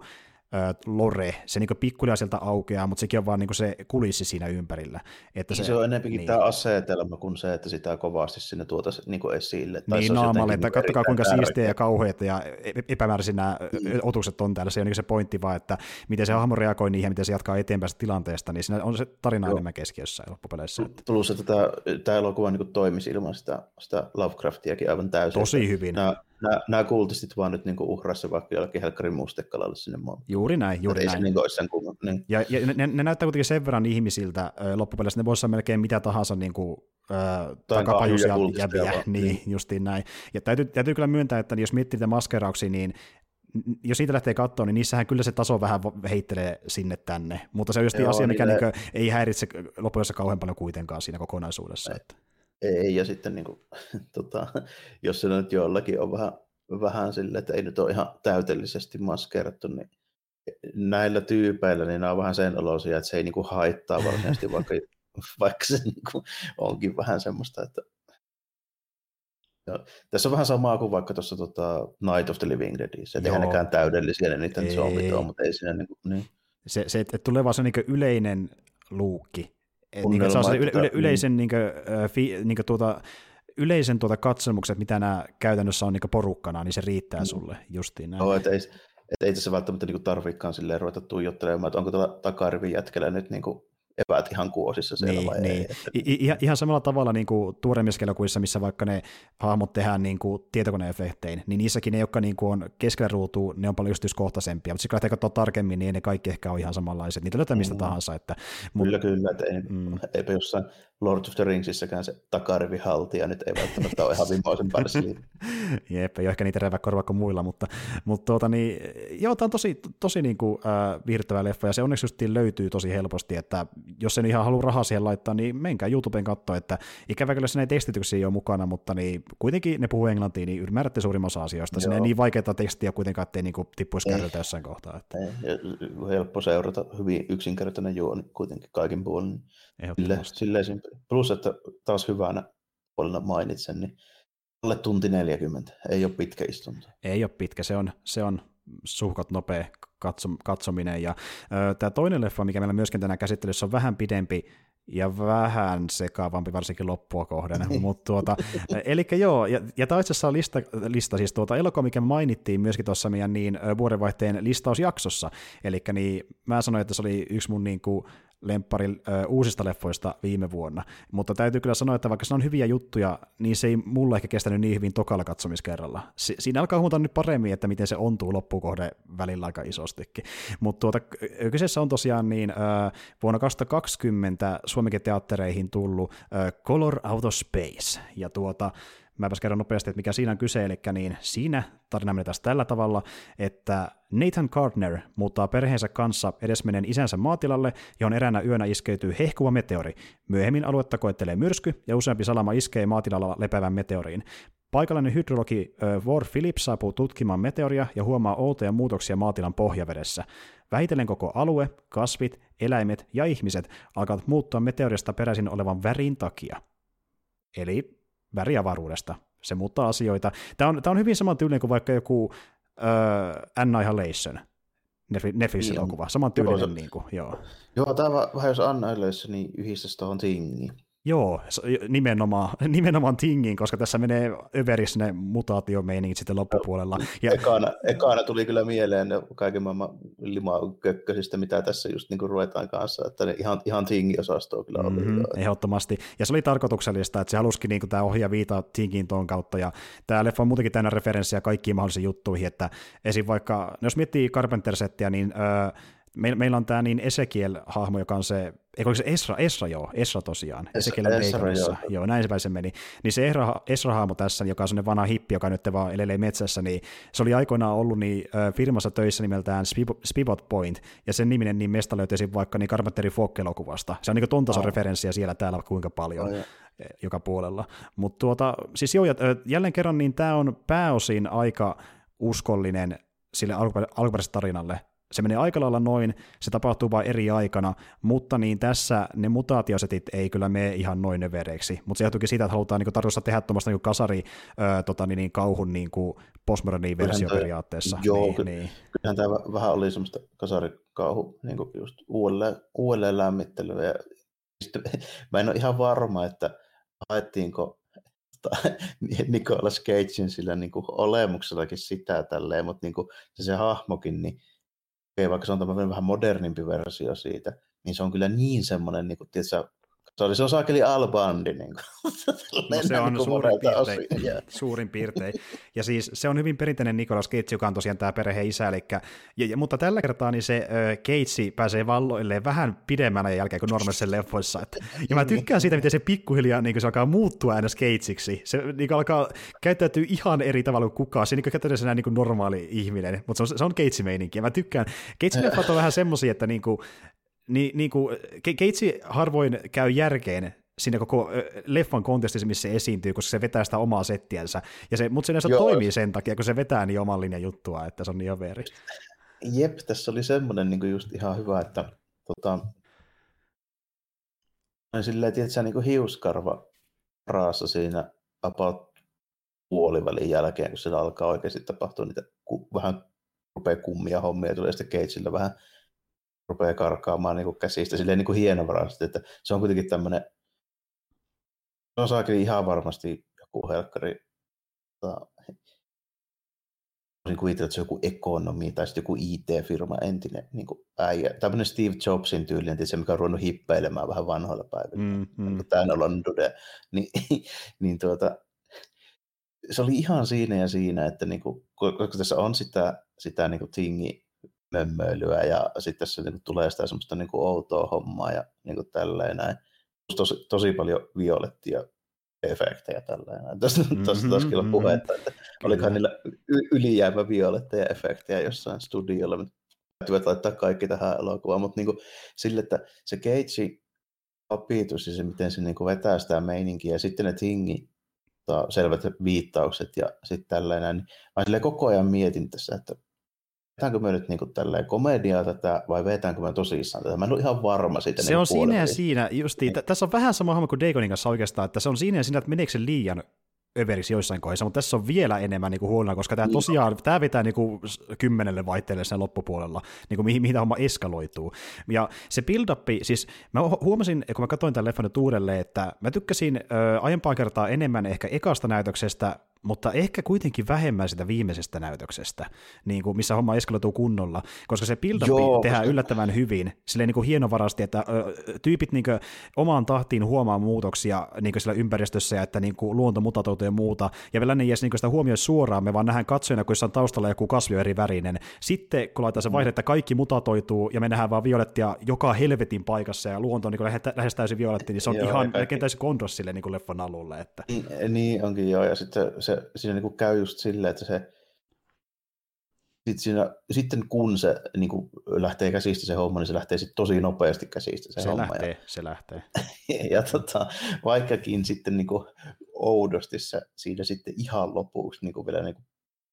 lore, se niin pikkulia sieltä aukeaa, mutta sekin on vaan niin se kulissi siinä ympärillä. Että se, se on enemmänkin niin. tämä asetelma kuin se, että sitä kovasti sinne tuota niin esille. Tai niin naamalle, että katsokaa kuinka siistiä ja kauheita ja e-, e-, epämääräisiä nämä mm. otukset on täällä. Se on niin se pointti vaan, että miten se hahmo reagoi niihin ja miten se jatkaa eteenpäin tilanteesta, niin siinä on se tarina Joo. enemmän keskiössä loppupeleissä. Plus, että tämä, tämä elokuva niin toimisi ilman sitä, sitä Lovecraftiakin aivan täysin. Tosi hyvin. Nämä, nämä, nämä kultistit vaan nyt niin urassa vaikka jollekin Helkkarin mustekkalalle sinne maan. Juuri näin, juuri näin. Niin sen kumman, niin. Ja, ja ne, ne, näyttää kuitenkin sen verran ihmisiltä loppupeleissä, ne voisi olla melkein mitä tahansa niin kuin, äh, takapajuisia jäviä, niin, niin, justiin näin. Ja täytyy, täytyy kyllä myöntää, että jos miettii niitä maskerauksia, niin jos siitä lähtee katsoa, niin niissähän kyllä se taso vähän heittelee sinne tänne, mutta se on just Joo, asia, mikä niin ei häiritse loppujen kauhean paljon kuitenkaan siinä kokonaisuudessa. Että. Ei, ja sitten niin kuin, tota, jos se nyt jollakin on vähän, vähän sille, että ei nyt ole ihan täytellisesti maskeerattu, niin näillä tyypeillä niin nämä on vähän sen olosia, että se ei niin kuin haittaa varsinaisesti, vaikka, vaikka se niin kuin onkin vähän semmoista, että ja, tässä on vähän samaa kuin vaikka tuossa tota, Night of the Living Deadissä, että eihän nekään täydellisiä ne niiden zombit on, mutta ei siinä niin, kuin, niin. Se, se että tulee vaan se niin yleinen luukki, niin se on se yle, yle, yleisen, niin kuin, fi, niin kuin tuota, yleisen tuota katsomukset, mitä nämä käytännössä on niin porukkana, niin se riittää mm. sulle justiin näin. No, että ei, että ei tässä välttämättä niin tarvikaan silleen ruveta tuijottelemaan, että onko tuolla takarivin jätkellä nyt niin kuin epäät ihan kuosissa siellä niin, vai niin. ei. I, ihan, ihan samalla tavalla niin kuin tuoremiskelokuvissa, missä vaikka ne hahmot tehdään niin kuin tietokoneefektein, niin niissäkin ne, jotka niin kuin on keskellä ruutua, ne on paljon yksityiskohtaisempia, mutta sitten kun katsoa tarkemmin, niin ne kaikki ehkä on ihan samanlaiset, niitä löytää mistä mm. tahansa. Että, mutta, kyllä, kyllä, että ei, mm. eipä jossain Lord of the Ringsissäkään se takarivihaltija nyt ei välttämättä ole ihan vimmoisen parsili. Jep, ei ole ehkä niitä reväkkoa korvaa kuin muilla, mutta, mutta tuota, niin, joo, tämä on tosi, tosi niin kuin, äh, viihdyttävä leffa, ja se onneksi just löytyy tosi helposti, että jos en ihan halua rahaa siihen laittaa, niin menkää YouTubeen katsoa, että ikävä kyllä sinne tekstityksiä ei ole mukana, mutta niin, kuitenkin ne puhuu englantia, niin ymmärrätte suurimman osa asioista. Sinne ei niin vaikeaa tekstiä kuitenkaan, ettei niin kuin, tippuisi kärryltä jossain kohtaa. Että. Ei, helppo seurata, hyvin yksinkertainen juoni kuitenkin kaikin puolin. Sille, silleen Plus, että taas hyvänä puolella mainitsen, niin alle tunti 40. Ei ole pitkä istunto. Ei ole pitkä, se on, se on suhkat nopea katsom, katsominen. Ja tämä toinen leffa, mikä meillä myöskin tänään käsittelyssä on vähän pidempi ja vähän sekaavampi, varsinkin loppua kohden. Mutta tuota, eli joo, ja, ja tämä itse asiassa lista, lista siis tuota elokuva, mikä mainittiin myöskin tuossa meidän niin, vuodenvaihteen listausjaksossa. Eli niin, mä sanoin, että se oli yksi mun niin kuin, lemppari ö, uusista leffoista viime vuonna. Mutta täytyy kyllä sanoa, että vaikka se on hyviä juttuja, niin se ei mulla ehkä kestänyt niin hyvin tokalla katsomiskerralla. Si- siinä alkaa huomata nyt paremmin, että miten se ontuu loppukohde välillä aika isostikin. Mutta tuota, kyseessä on tosiaan niin, ö, vuonna 2020 Suomenkin teattereihin tullut ö, Color Out of Space. Ja tuota, Mäpäs kerron nopeasti, että mikä siinä on kyse, eli niin siinä tarina menee taas tällä tavalla, että Nathan Gardner muuttaa perheensä kanssa edesmenen isänsä maatilalle, johon eräänä yönä iskeytyy hehkuva meteori. Myöhemmin aluetta koettelee myrsky, ja useampi salama iskee maatilalla lepäävän meteoriin. Paikallinen hydrologi War Phillips saapuu tutkimaan meteoria ja huomaa outoja muutoksia maatilan pohjavedessä. Vähitellen koko alue, kasvit, eläimet ja ihmiset alkavat muuttua meteorista peräisin olevan värin takia. Eli väriavaruudesta. Se muuttaa asioita. Tämä on, tämä on hyvin saman tyylinen kuin vaikka joku uh, Annihilation, Netflix-elokuva. Niin saman tyylinen. Joo, niin kuin, joo. joo tämä vähän jos Annihilation, niin yhdistäisi tuohon Tingiin. Joo, nimenomaan, nimenomaan Tingin, koska tässä menee överis ne mutaatiomeiningit sitten loppupuolella. Ja... Ekana, ekana tuli kyllä mieleen kaiken maailman limakökkösistä, mitä tässä just niin ruvetaan kanssa, että ne ihan, ihan Ting-osastoa kyllä oli. Mm-hmm, ehdottomasti. Ja se oli tarkoituksellista, että se halusikin niin tämä ohjaa viitaa Tingin tuon kautta, ja tämä leffa on muutenkin täynnä referenssiä kaikkiin mahdollisiin juttuihin, että esim. vaikka, no jos miettii Carpenter-settiä, niin öö, meillä, meillä on tämä niin Ezekiel-hahmo, joka on se, eikö se Esra, Esra joo, Esra tosiaan, es, Ezekiel Esra, joo. joo, näin se päin se meni. Niin se Esra, Esra-hahmo tässä, joka on sellainen vanha hippi, joka nyt vaan elelee metsässä, niin se oli aikoinaan ollut niin, firmassa töissä nimeltään Spivot Point, ja sen niminen niin mesta löytyisi vaikka niin Carpenteri Fock-elokuvasta. Se on niin ton tason oh. referenssiä siellä täällä kuinka paljon. Oh, joka puolella. Mutta tuota, siis joo, jälleen kerran niin tämä on pääosin aika uskollinen sille alkuperäiselle tarinalle. Se menee aika lailla noin, se tapahtuu vain eri aikana, mutta niin tässä ne mutaatiosetit ei kyllä mene ihan noin övereiksi. Mutta se johtuukin siitä, että halutaan niin tarkoitusta tehdä tuommoista niin kasari ö, tota, niin, niin, kauhun niin postmoderniin versio toi, periaatteessa. Joo, niin, ky- niin. kyllähän tämä vähän oli semmoista kasarikauhu niin just uudelleen, uudelleen lämmittelyä. Ja mä en ole ihan varma, että haettiinko Nicolas Cagein sillä niin kuin olemuksellakin sitä tälleen, mutta niin kuin se, se hahmokin, niin vaikka se on tämmöinen vähän modernimpi versio siitä, niin se on kyllä niin semmoinen, niin kuin, tiedätkö, se oli se on saakeli Albandi. Niin kuin. No, se on niin suurin piirtein, suurin piirtein. Ja siis se on hyvin perinteinen Nicolas Cage, joka on tosiaan tämä perhe isä. Eli, ja, ja, mutta tällä kertaa niin se äh, Cage pääsee valloilleen vähän pidemmänä jälkeen kuin normaalissa leffoissa. Että, ja mä tykkään siitä, miten se pikkuhiljaa niin se alkaa muuttua aina Cageiksi. Se niin alkaa käyttäytyy ihan eri tavalla kuin kukaan. Se niin käyttäytyy niin kuin normaali ihminen, mutta se on, se on Cage-meininki. Ja mä tykkään. Cage-leffat on vähän semmoisia, että niin kuin, niin, niin kuin, Keitsi harvoin käy järkeen siinä koko leffan kontekstissa, missä se esiintyy, koska se vetää sitä omaa settiänsä. Ja se, mutta se yleensä toimii sen takia, kun se vetää niin oman linjan juttua, että se on niin overi. Jep, tässä oli semmoinen niin just ihan hyvä, että tota, silleen, tiedätkö, niin kuin hiuskarva raassa siinä about puolivälin jälkeen, kun siellä alkaa oikeasti tapahtua niitä vähän rupeaa kummia hommia, tulee sitten Cageillä vähän rupeaa karkaamaan niin kuin käsistä silleen niin kuin hienovaraisesti, että se on kuitenkin tämmöinen, se on saakin ihan varmasti joku helkkari, tota, voisin kuvitella, että se on joku ekonomi tai sitten joku IT-firma entinen niin kuin äijä. Tämmöinen Steve Jobsin tyylinen, se mikä on ruvennut hippeilemään vähän vanhoilla päivillä. Mm, mm. Tämä on Dude. Niin, niin tuota, se oli ihan siinä ja siinä, että niin kuin, koska tässä on sitä, sitä niin kuin tingi, mömmöilyä ja sitten tässä niin kuin, tulee sitä semmoista niin kuin, outoa hommaa ja niin kuin, tälleen näin. Tosi, tosi paljon violettia efektejä tällainen. Tuossa mm-hmm, taas kyllä puhetta, että kyllä. olikohan niillä ylijäämä violetteja efektejä jossain studiolla, mutta täytyvät laittaa kaikki tähän elokuvaan, mutta niin kuin, sille, että se Cage opitus ja se, miten se niin kuin vetää sitä meininkiä ja sitten ne tingi selvät viittaukset ja sitten tällainen, niin mä koko ajan mietin tässä, että vetäänkö me nyt niin tälleen komediaa tätä vai vetäänkö me tosissaan tätä? Mä en ole ihan varma siitä. Se niin on siinä ja siinä, justiin, niin. tässä on vähän sama homma kuin Dagonin kanssa oikeastaan, että se on siinä ja siinä, että meneekö se liian överiksi joissain kohdissa, mutta tässä on vielä enemmän niin huolena, koska tämä niin. tosiaan, tämä vetää niin kuin kymmenelle vaihteelle sen loppupuolella, niin kuin mihin, mihin tämä homma eskaloituu. Ja se build siis mä huomasin, kun mä katsoin tämän leffan nyt uudelleen, että mä tykkäsin ö, aiempaa kertaa enemmän ehkä ekasta näytöksestä, mutta ehkä kuitenkin vähemmän sitä viimeisestä näytöksestä, niin kuin missä homma eskaloituu kunnolla, koska se build tehdään koska... yllättävän hyvin, silleen niin kuin hienovarasti, että ö, tyypit niin kuin, omaan tahtiin huomaa muutoksia niin kuin siellä ympäristössä ja että niin kuin, luonto mutautuu ja muuta, ja vielä ne niin kuin sitä huomioi suoraan, me vaan nähdään katsojana, kun on taustalla joku kasvi eri värinen. Sitten kun laitetaan se vaihe, että kaikki mutatoituu ja me nähdään vaan violettia joka helvetin paikassa ja luonto on niin lähes, lähes täysin violetti, niin se on joo, ihan melkein täysin sille niin kuin leffan alulle. Että... Niin, niin onkin joo, ja sitten se siinä niin kuin käy just silleen, että se sitten, siinä, sitten kun se niin kuin lähtee käsistä se homma, niin se lähtee sitten tosi nopeasti käsistä se, se homma. Lähtee, ja, se lähtee. ja tota, vaikkakin sitten niin kuin oudosti se siinä sitten ihan lopuksi niin kuin vielä niin kuin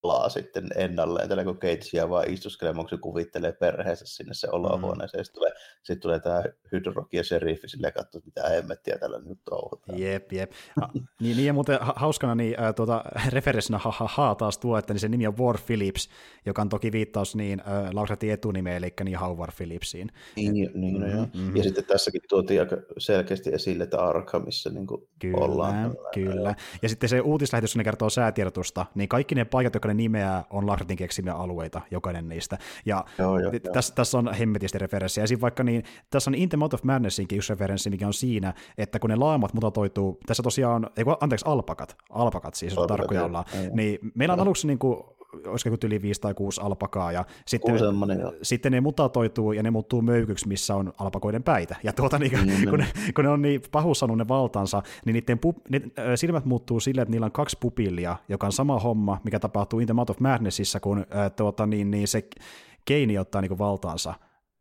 palaa sitten ennalleen, tällä kun Keitsi vaan istuskelemaan, kun se kuvittelee perheensä sinne se olohuoneeseen. Mm. Sitten tulee, sitten tulee tämä hydroki ja sheriffi sille katsoo, mitä hemmettiä tällä nyt touhutaan. Jep, jep. Ha, niin, niin, ja muuten hauskana niin, äh, tuota, referenssinä ha, ha, ha, taas tuo, että niin se nimi on War Phillips, joka on toki viittaus niin äh, Lauratin etunimeen, eli niin Howard Phillipsiin. Niin, niin no, mm-hmm. mm-hmm. Ja sitten tässäkin tuotiin aika selkeästi esille, että Arkhamissa niin kyllä, ollaan. Kyllä, ja sitten se uutislähetys, ne kertoo säätiedotusta, niin kaikki ne paikat, jotka ne nimeää, on Lartin keksimiä alueita, jokainen niistä. Ja joo, joo, tässä, tässä on hemmetisti referenssiä. Ja vaikka niin, tässä on In the Mouth of Madnessinkin yksi referenssi, mikä on siinä, että kun ne laamat mutatoituu, tässä tosiaan ei, anteeksi, alpakat, alpakat siis, on tarkkoja ollaan, niin meillä on aluksi niin kuin, olisiko yli 5 tai 6 alpakaa, ja sitten, jo. sitten ne mutatoituu ja ne muuttuu möykyksi, missä on alpakoiden päitä. Ja tuota, niin, mm, kun, ne, kun ne on niin pahussannut ne valtansa, niin niiden pu, ne, silmät muuttuu silleen, että niillä on kaksi pupillia, joka on sama homma, mikä tapahtuu In the Mouth of Madnessissa, kun äh, tuota, niin, niin se Keini ottaa niin valtaansa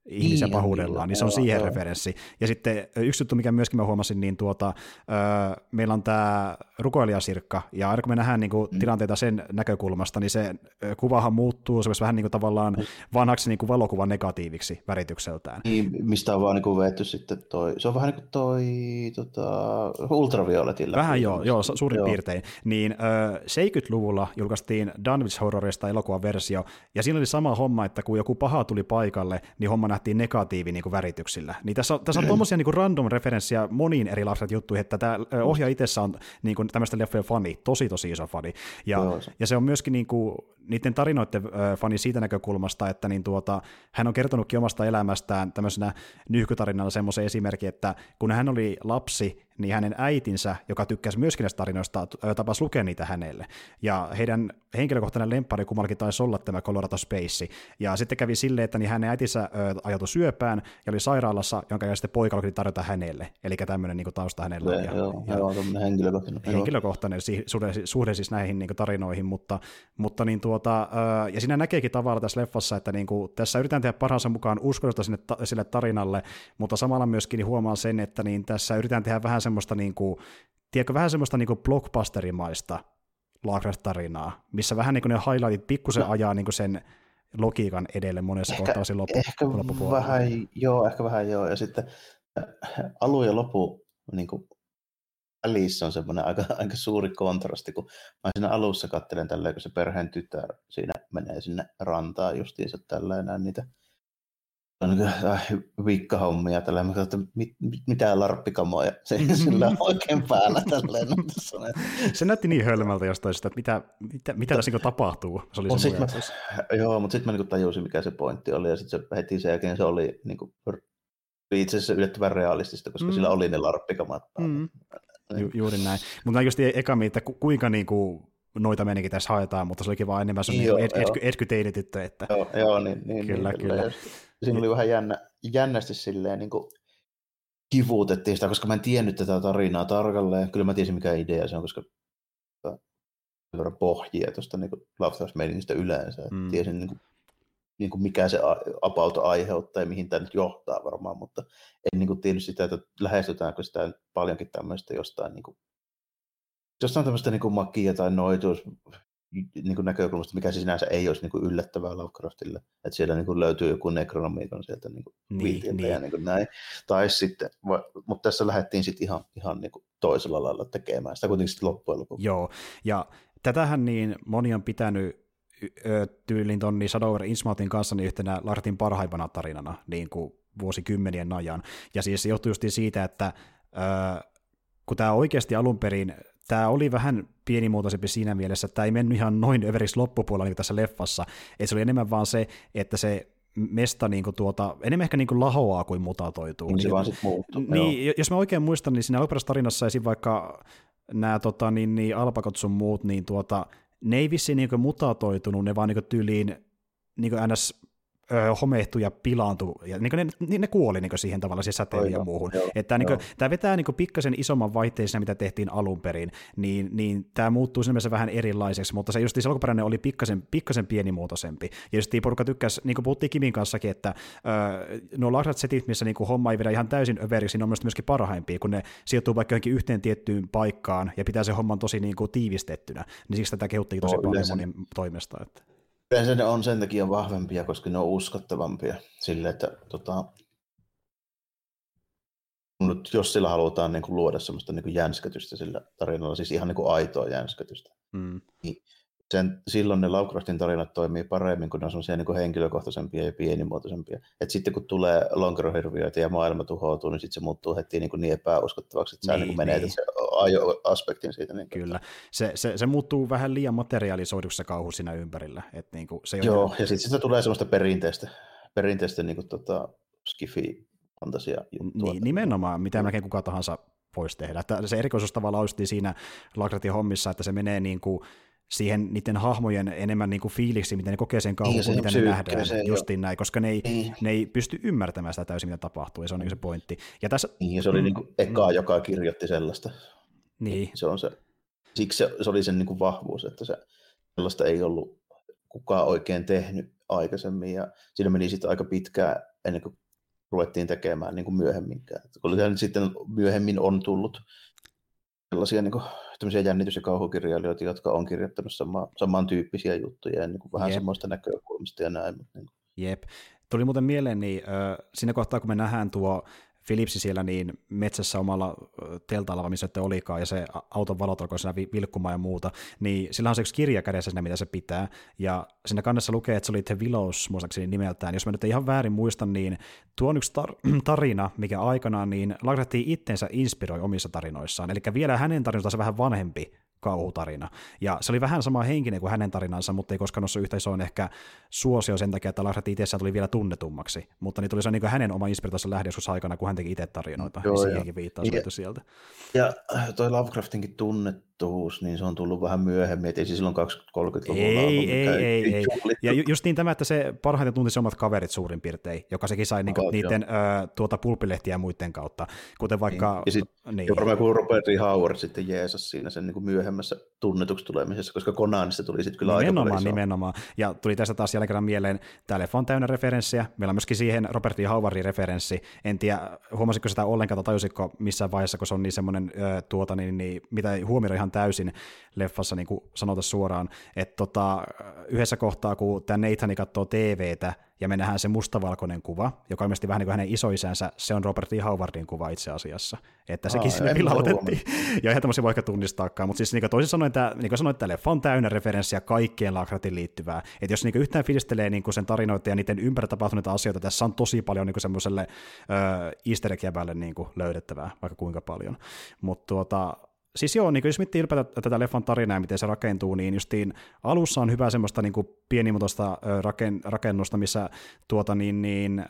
ihmisiä niin, pahuudellaan, niin se on siihen joo. referenssi. Ja sitten yksi juttu, mikä myöskin mä huomasin, niin tuota, ö, meillä on tämä rukoilijasirkka, ja aina kun me nähdään niin kuin, mm. tilanteita sen näkökulmasta, niin se kuvahan muuttuu, se vähän niin kuin, tavallaan mm. vanhaksi niin kuin valokuvan negatiiviksi väritykseltään. Niin, mistä on vaan niin kuin vetty sitten toi, se on vähän niin kuin toi tota, ultravioletilla. Vähän joo, joo suurin joo. piirtein. Niin ö, 70-luvulla julkaistiin Dunwich Horrorista elokuvan versio, ja siinä oli sama homma, että kun joku paha tuli paikalle, niin homma nähtiin negatiivi niin kuin värityksillä. Niin tässä on, tässä on tuommoisia niin random referenssiä moniin eri lapset juttuihin, että tämä ohjaaja itsessä on niin kuin, tämmöistä leffojen fani, tosi tosi iso fani. Ja, Joo. ja se on myöskin niin kuin, niiden tarinoiden fani siitä näkökulmasta, että niin tuota, hän on kertonutkin omasta elämästään tämmöisenä nyhkytarinalla semmoisen esimerkin, että kun hän oli lapsi, niin hänen äitinsä, joka tykkäsi myöskin näistä tarinoista, tapasi lukea niitä hänelle. Ja heidän henkilökohtainen lemppari kummallakin taisi olla tämä Colorado Space. Ja sitten kävi silleen, että niin hänen äitinsä ajautui syöpään ja oli sairaalassa, jonka ja sitten poika oli tarjota hänelle. Eli tämmöinen niin tausta hänellä. Ja, joo, ja, joo, henkilökohtainen. Henkilökohtainen suhde, suhde siis näihin niin tarinoihin, mutta, mutta niin tuota, ja siinä näkeekin tavalla tässä leffassa, että niin kuin, tässä yritetään tehdä parhaansa mukaan uskollisuutta sinne, sille tarinalle, mutta samalla myöskin huomaan sen, että niin tässä yritetään tehdä vähän semmoista, niin kuin, tiedätkö, vähän semmoista niin kuin blockbusterimaista Lovecraft-tarinaa, missä vähän niin kuin ne highlightit pikkusen no. ajaa niin kuin sen logiikan edelle monessa ehkä, kohtaa loppu, ehkä vähän, joo, ehkä vähän joo, ja sitten äh, alu ja lopu niin kuin välissä on semmoinen aika, aika suuri kontrasti, kun mä siinä alussa katselen tälleen, kun se perheen tytär siinä menee sinne rantaan justiinsa tällä näin niitä viikkahommia tällä, mä että mit, mit, mitä larppikamoja se sillä on oikein päällä tälleen. se näytti niin hölmältä jostain sitä, että mitä, mitä, mitä tässä niin tapahtuu. Se oli se mä, joo, mutta sitten mä niin tajusin, mikä se pointti oli, ja sitten se heti sen jälkeen se oli niin kuin, itse asiassa yllättävän realistista, koska mm. sillä oli ne larppikamat Mm. Ju, juuri näin. Mutta just eka että kuinka niin kuin noita menikin tässä haetaan, mutta se olikin vaan enemmän se niin ed, ed, edky Että... Joo, joo niin, niin, kyllä, niin, kyllä. kyllä. Siinä oli vähän jännä, jännästi silleen niin kuin kivuutettiin sitä, koska mä en tiennyt tätä tarinaa tarkalleen. Kyllä mä tiesin, mikä idea se on, koska verran pohjia tuosta niin Lovecraft-meiningistä yleensä. Mm. Tiesin niin kuin, niin kuin mikä se about aiheuttaa ja mihin tämä nyt johtaa varmaan, mutta en niin kuin tiennyt sitä, että lähestytäänkö sitä paljonkin tämmöistä jostain niin kuin jostain tämmöistä niin kuin makia tai noituus niin kuin näkökulmasta, mikä sinänsä ei olisi niin kuin yllättävää Lovecraftille. Että siellä niin kuin löytyy joku nekronomikon sieltä niin kuin niin, niin. ja niin kuin näin. Tai sitten, mutta tässä lähdettiin sitten ihan, ihan niin kuin toisella lailla tekemään sitä kuitenkin sitten loppujen lopuksi. Joo, ja tätähän niin moni on pitänyt tyylin tonni niin Shadow kanssa niin yhtenä Lartin parhaimpana tarinana niin kuin vuosikymmenien ajan. Ja siis se johtuu just siitä, että kun tämä oikeasti alun perin tämä oli vähän pienimuotoisempi siinä mielessä, että tämä ei mennyt ihan noin överiksi loppupuolella niin tässä leffassa, että se oli enemmän vaan se, että se mesta niin kuin tuota, enemmän ehkä niin kuin lahoaa kuin mutatoituu. Niin se vaan muuttuu. Niin, joo. jos mä oikein muistan, niin siinä alkuperäisessä tarinassa esim. vaikka nämä tota, niin, niin, alpakot sun muut, niin tuota, ne ei vissiin niin mutatoitunut, ne vaan niin tyyliin niin ns ö, homehtui ja pilaantui, ja niin ne, niin ne kuoli niin siihen tavallaan siis säteilyyn ja muuhun. Joo, että niin kuin, tämä vetää niin pikkasen isomman vaihteeseen, mitä tehtiin alun perin, niin, niin tämä muuttuu siinä vähän erilaiseksi, mutta se just se alkuperäinen oli pikkasen, pikkasen pienimuotoisempi. Ja just porukka tykkäsi, niin kuin puhuttiin Kimin kanssakin, että ö, nuo lagrat setit, missä niin kuin homma ei vedä ihan täysin överiksi, niin on myöskin parhaimpia, kun ne sijoittuu vaikka johonkin yhteen tiettyyn paikkaan ja pitää se homman tosi niin kuin tiivistettynä. Niin siksi tätä kehuttiin tosi no, paljon monien toimesta. Että. Yleensä ne on sen takia vahvempia, koska ne on uskottavampia. Sille, että tota, nyt jos sillä halutaan niin kuin luoda semmoista niin kuin jänskätystä sillä tarinalla, siis ihan niin kuin aitoa jänskätystä, mm. niin sen, silloin ne Lovecraftin tarinat toimii paremmin, kun ne on semmoisia niin henkilökohtaisempia ja pienimuotoisempia. Et sitten kun tulee lonkerohirviöitä ja maailma tuhoutuu, niin sitten se muuttuu heti niin, kuin niin epäuskottavaksi, että niin, sä niin menetät niin. se ajo-aspektin siitä. Niin Kyllä, se, se, se, muuttuu vähän liian materialisoiduksi se kauhu siinä ympärillä. Et niin kuin se Joo, on... ja sitten sit tulee semmoista perinteistä, perinteistä niin kuin tota, skifi fantasia juttua. Niin, nimenomaan, mitä melkein kuka tahansa voisi tehdä. Että se erikoisuus tavallaan siinä Lagrantin hommissa, että se menee niin kuin siihen niiden hahmojen enemmän niin kuin fiiliksi, miten ne kokee sen kauhun, niin, mitä ne nähdään, justiin näin, koska ne ei, niin. ne ei pysty ymmärtämään sitä täysin, mitä tapahtuu, ja se on niin se pointti. Ja tässä, niin, se oli mm, niin kuin eka, joka kirjoitti sellaista. Niin. Se on se, siksi se, se oli sen niin kuin vahvuus, että se, sellaista ei ollut kukaan oikein tehnyt aikaisemmin, ja siinä meni sitten aika pitkään ennen kuin ruvettiin tekemään niin kuin myöhemminkään. Kun sitten myöhemmin on tullut sellaisia niin kuin, jännitys- ja kauhukirjailijoita, jotka on kirjoittanut sama, samantyyppisiä juttuja ja niin kuin vähän Jep. semmoista näkökulmista ja näin. Mutta niin kuin. Jep. Tuli muuten mieleen, niin äh, siinä kohtaa kun me nähdään tuo Philipsi siellä niin metsässä omalla teltaalla, missä se olikaan, ja se auton valot alkoi siinä vilkkumaan ja muuta, niin sillä on se yksi kirja kädessä siinä, mitä se pitää, ja siinä kannessa lukee, että se oli The Willows, muistaakseni nimeltään. Jos mä nyt ihan väärin muistan, niin tuo on yksi tar- tarina, mikä aikanaan niin Lagratti itsensä inspiroi omissa tarinoissaan, eli vielä hänen tarinansa vähän vanhempi kauhutarina. Ja se oli vähän sama henkinen kuin hänen tarinansa, mutta ei koskaan noussut yhtä isoon ehkä suosio sen takia, että Lars itsessään tuli vielä tunnetummaksi. Mutta niin tuli se niin hänen oma inspiraatiossa lähde joskus aikana, kun hän teki itse tarinoita. Joo, niin siihenkin viittaus ja, sieltä. Ja toi Lovecraftinkin tunnettuus, niin se on tullut vähän myöhemmin, että ei se silloin 20-30-luvulla ei, ollut ei, ei, ei. Ja ju, just niin tämä, että se parhaiten tunti omat kaverit suurin piirtein, joka sekin sai niinku niiden ö, tuota pulpilehtiä muiden kautta, kuten vaikka... Niin. Ja, sit, niin. ja Robert E. Howard sitten jeesas siinä sen niin kuin myöhemmässä tunnetuksi tulemisessa, koska Conanista tuli sitten kyllä nimenomaan, aika Nimenomaan, ja tuli tästä taas jälleen kerran mieleen, tämä leffa on täynnä referenssiä, meillä on myöskin siihen Robert E. Howardin referenssi, en tiedä, huomasitko sitä ollenkaan tai tajusitko missään vaiheessa, kun se on niin semmoinen, tuota, niin, niin, mitä ei huomioida ihan täysin leffassa, niin kuin sanota suoraan, että tota, yhdessä kohtaa, kun tämä Nathani katsoo TVtä, ja me nähdään se mustavalkoinen kuva, joka on ilmeisesti vähän niin kuin hänen isoisänsä, se on Robert E. Howardin kuva itse asiassa, että sekin Aa, sinne pilautettiin, ja eihän tämmöisiä voi ehkä tunnistaakaan, mutta siis niin kuin toisin sanoen, tämä, niin kuin sanoin, että leffa on täynnä referenssiä kaikkeen Lakratin liittyvää, että jos niin kuin yhtään fiilistelee niin kuin sen tarinoita ja niiden ympärillä tapahtuneita asioita, tässä on tosi paljon niin kuin semmoiselle äh, easter niin kuin löydettävää, vaikka kuinka paljon, mutta tuota, siis joo, niin jos miettii ylipäätään tätä leffan tarinaa ja miten se rakentuu, niin justiin alussa on hyvä semmoista niin kuin pienimuotoista rakennusta, missä tuota niin, niin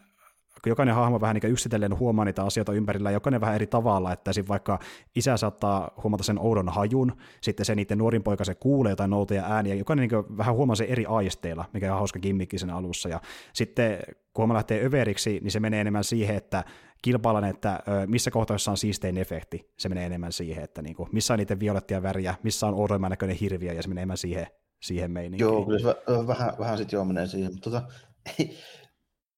jokainen hahmo vähän niin yksitellen huomaa niitä asioita ympärillä, jokainen vähän eri tavalla, että esim. vaikka isä saattaa huomata sen oudon hajun, sitten se niiden nuorin poika se kuulee jotain noutoja ääniä, jokainen niin vähän huomaa se eri aisteilla, mikä on hauska gimmikki sen alussa, ja sitten kun homma lähtee överiksi, niin se menee enemmän siihen, että kilpaillaan, että missä kohtaa on siistein efekti, se menee enemmän siihen, että niin kuin, missä on niiden violettia väriä, missä on oudoimman näköinen hirviö, ja se menee enemmän siihen, siihen meininkiin. Joo, kyllä se vähän, vähän sitten joo menee siihen, mutta tota,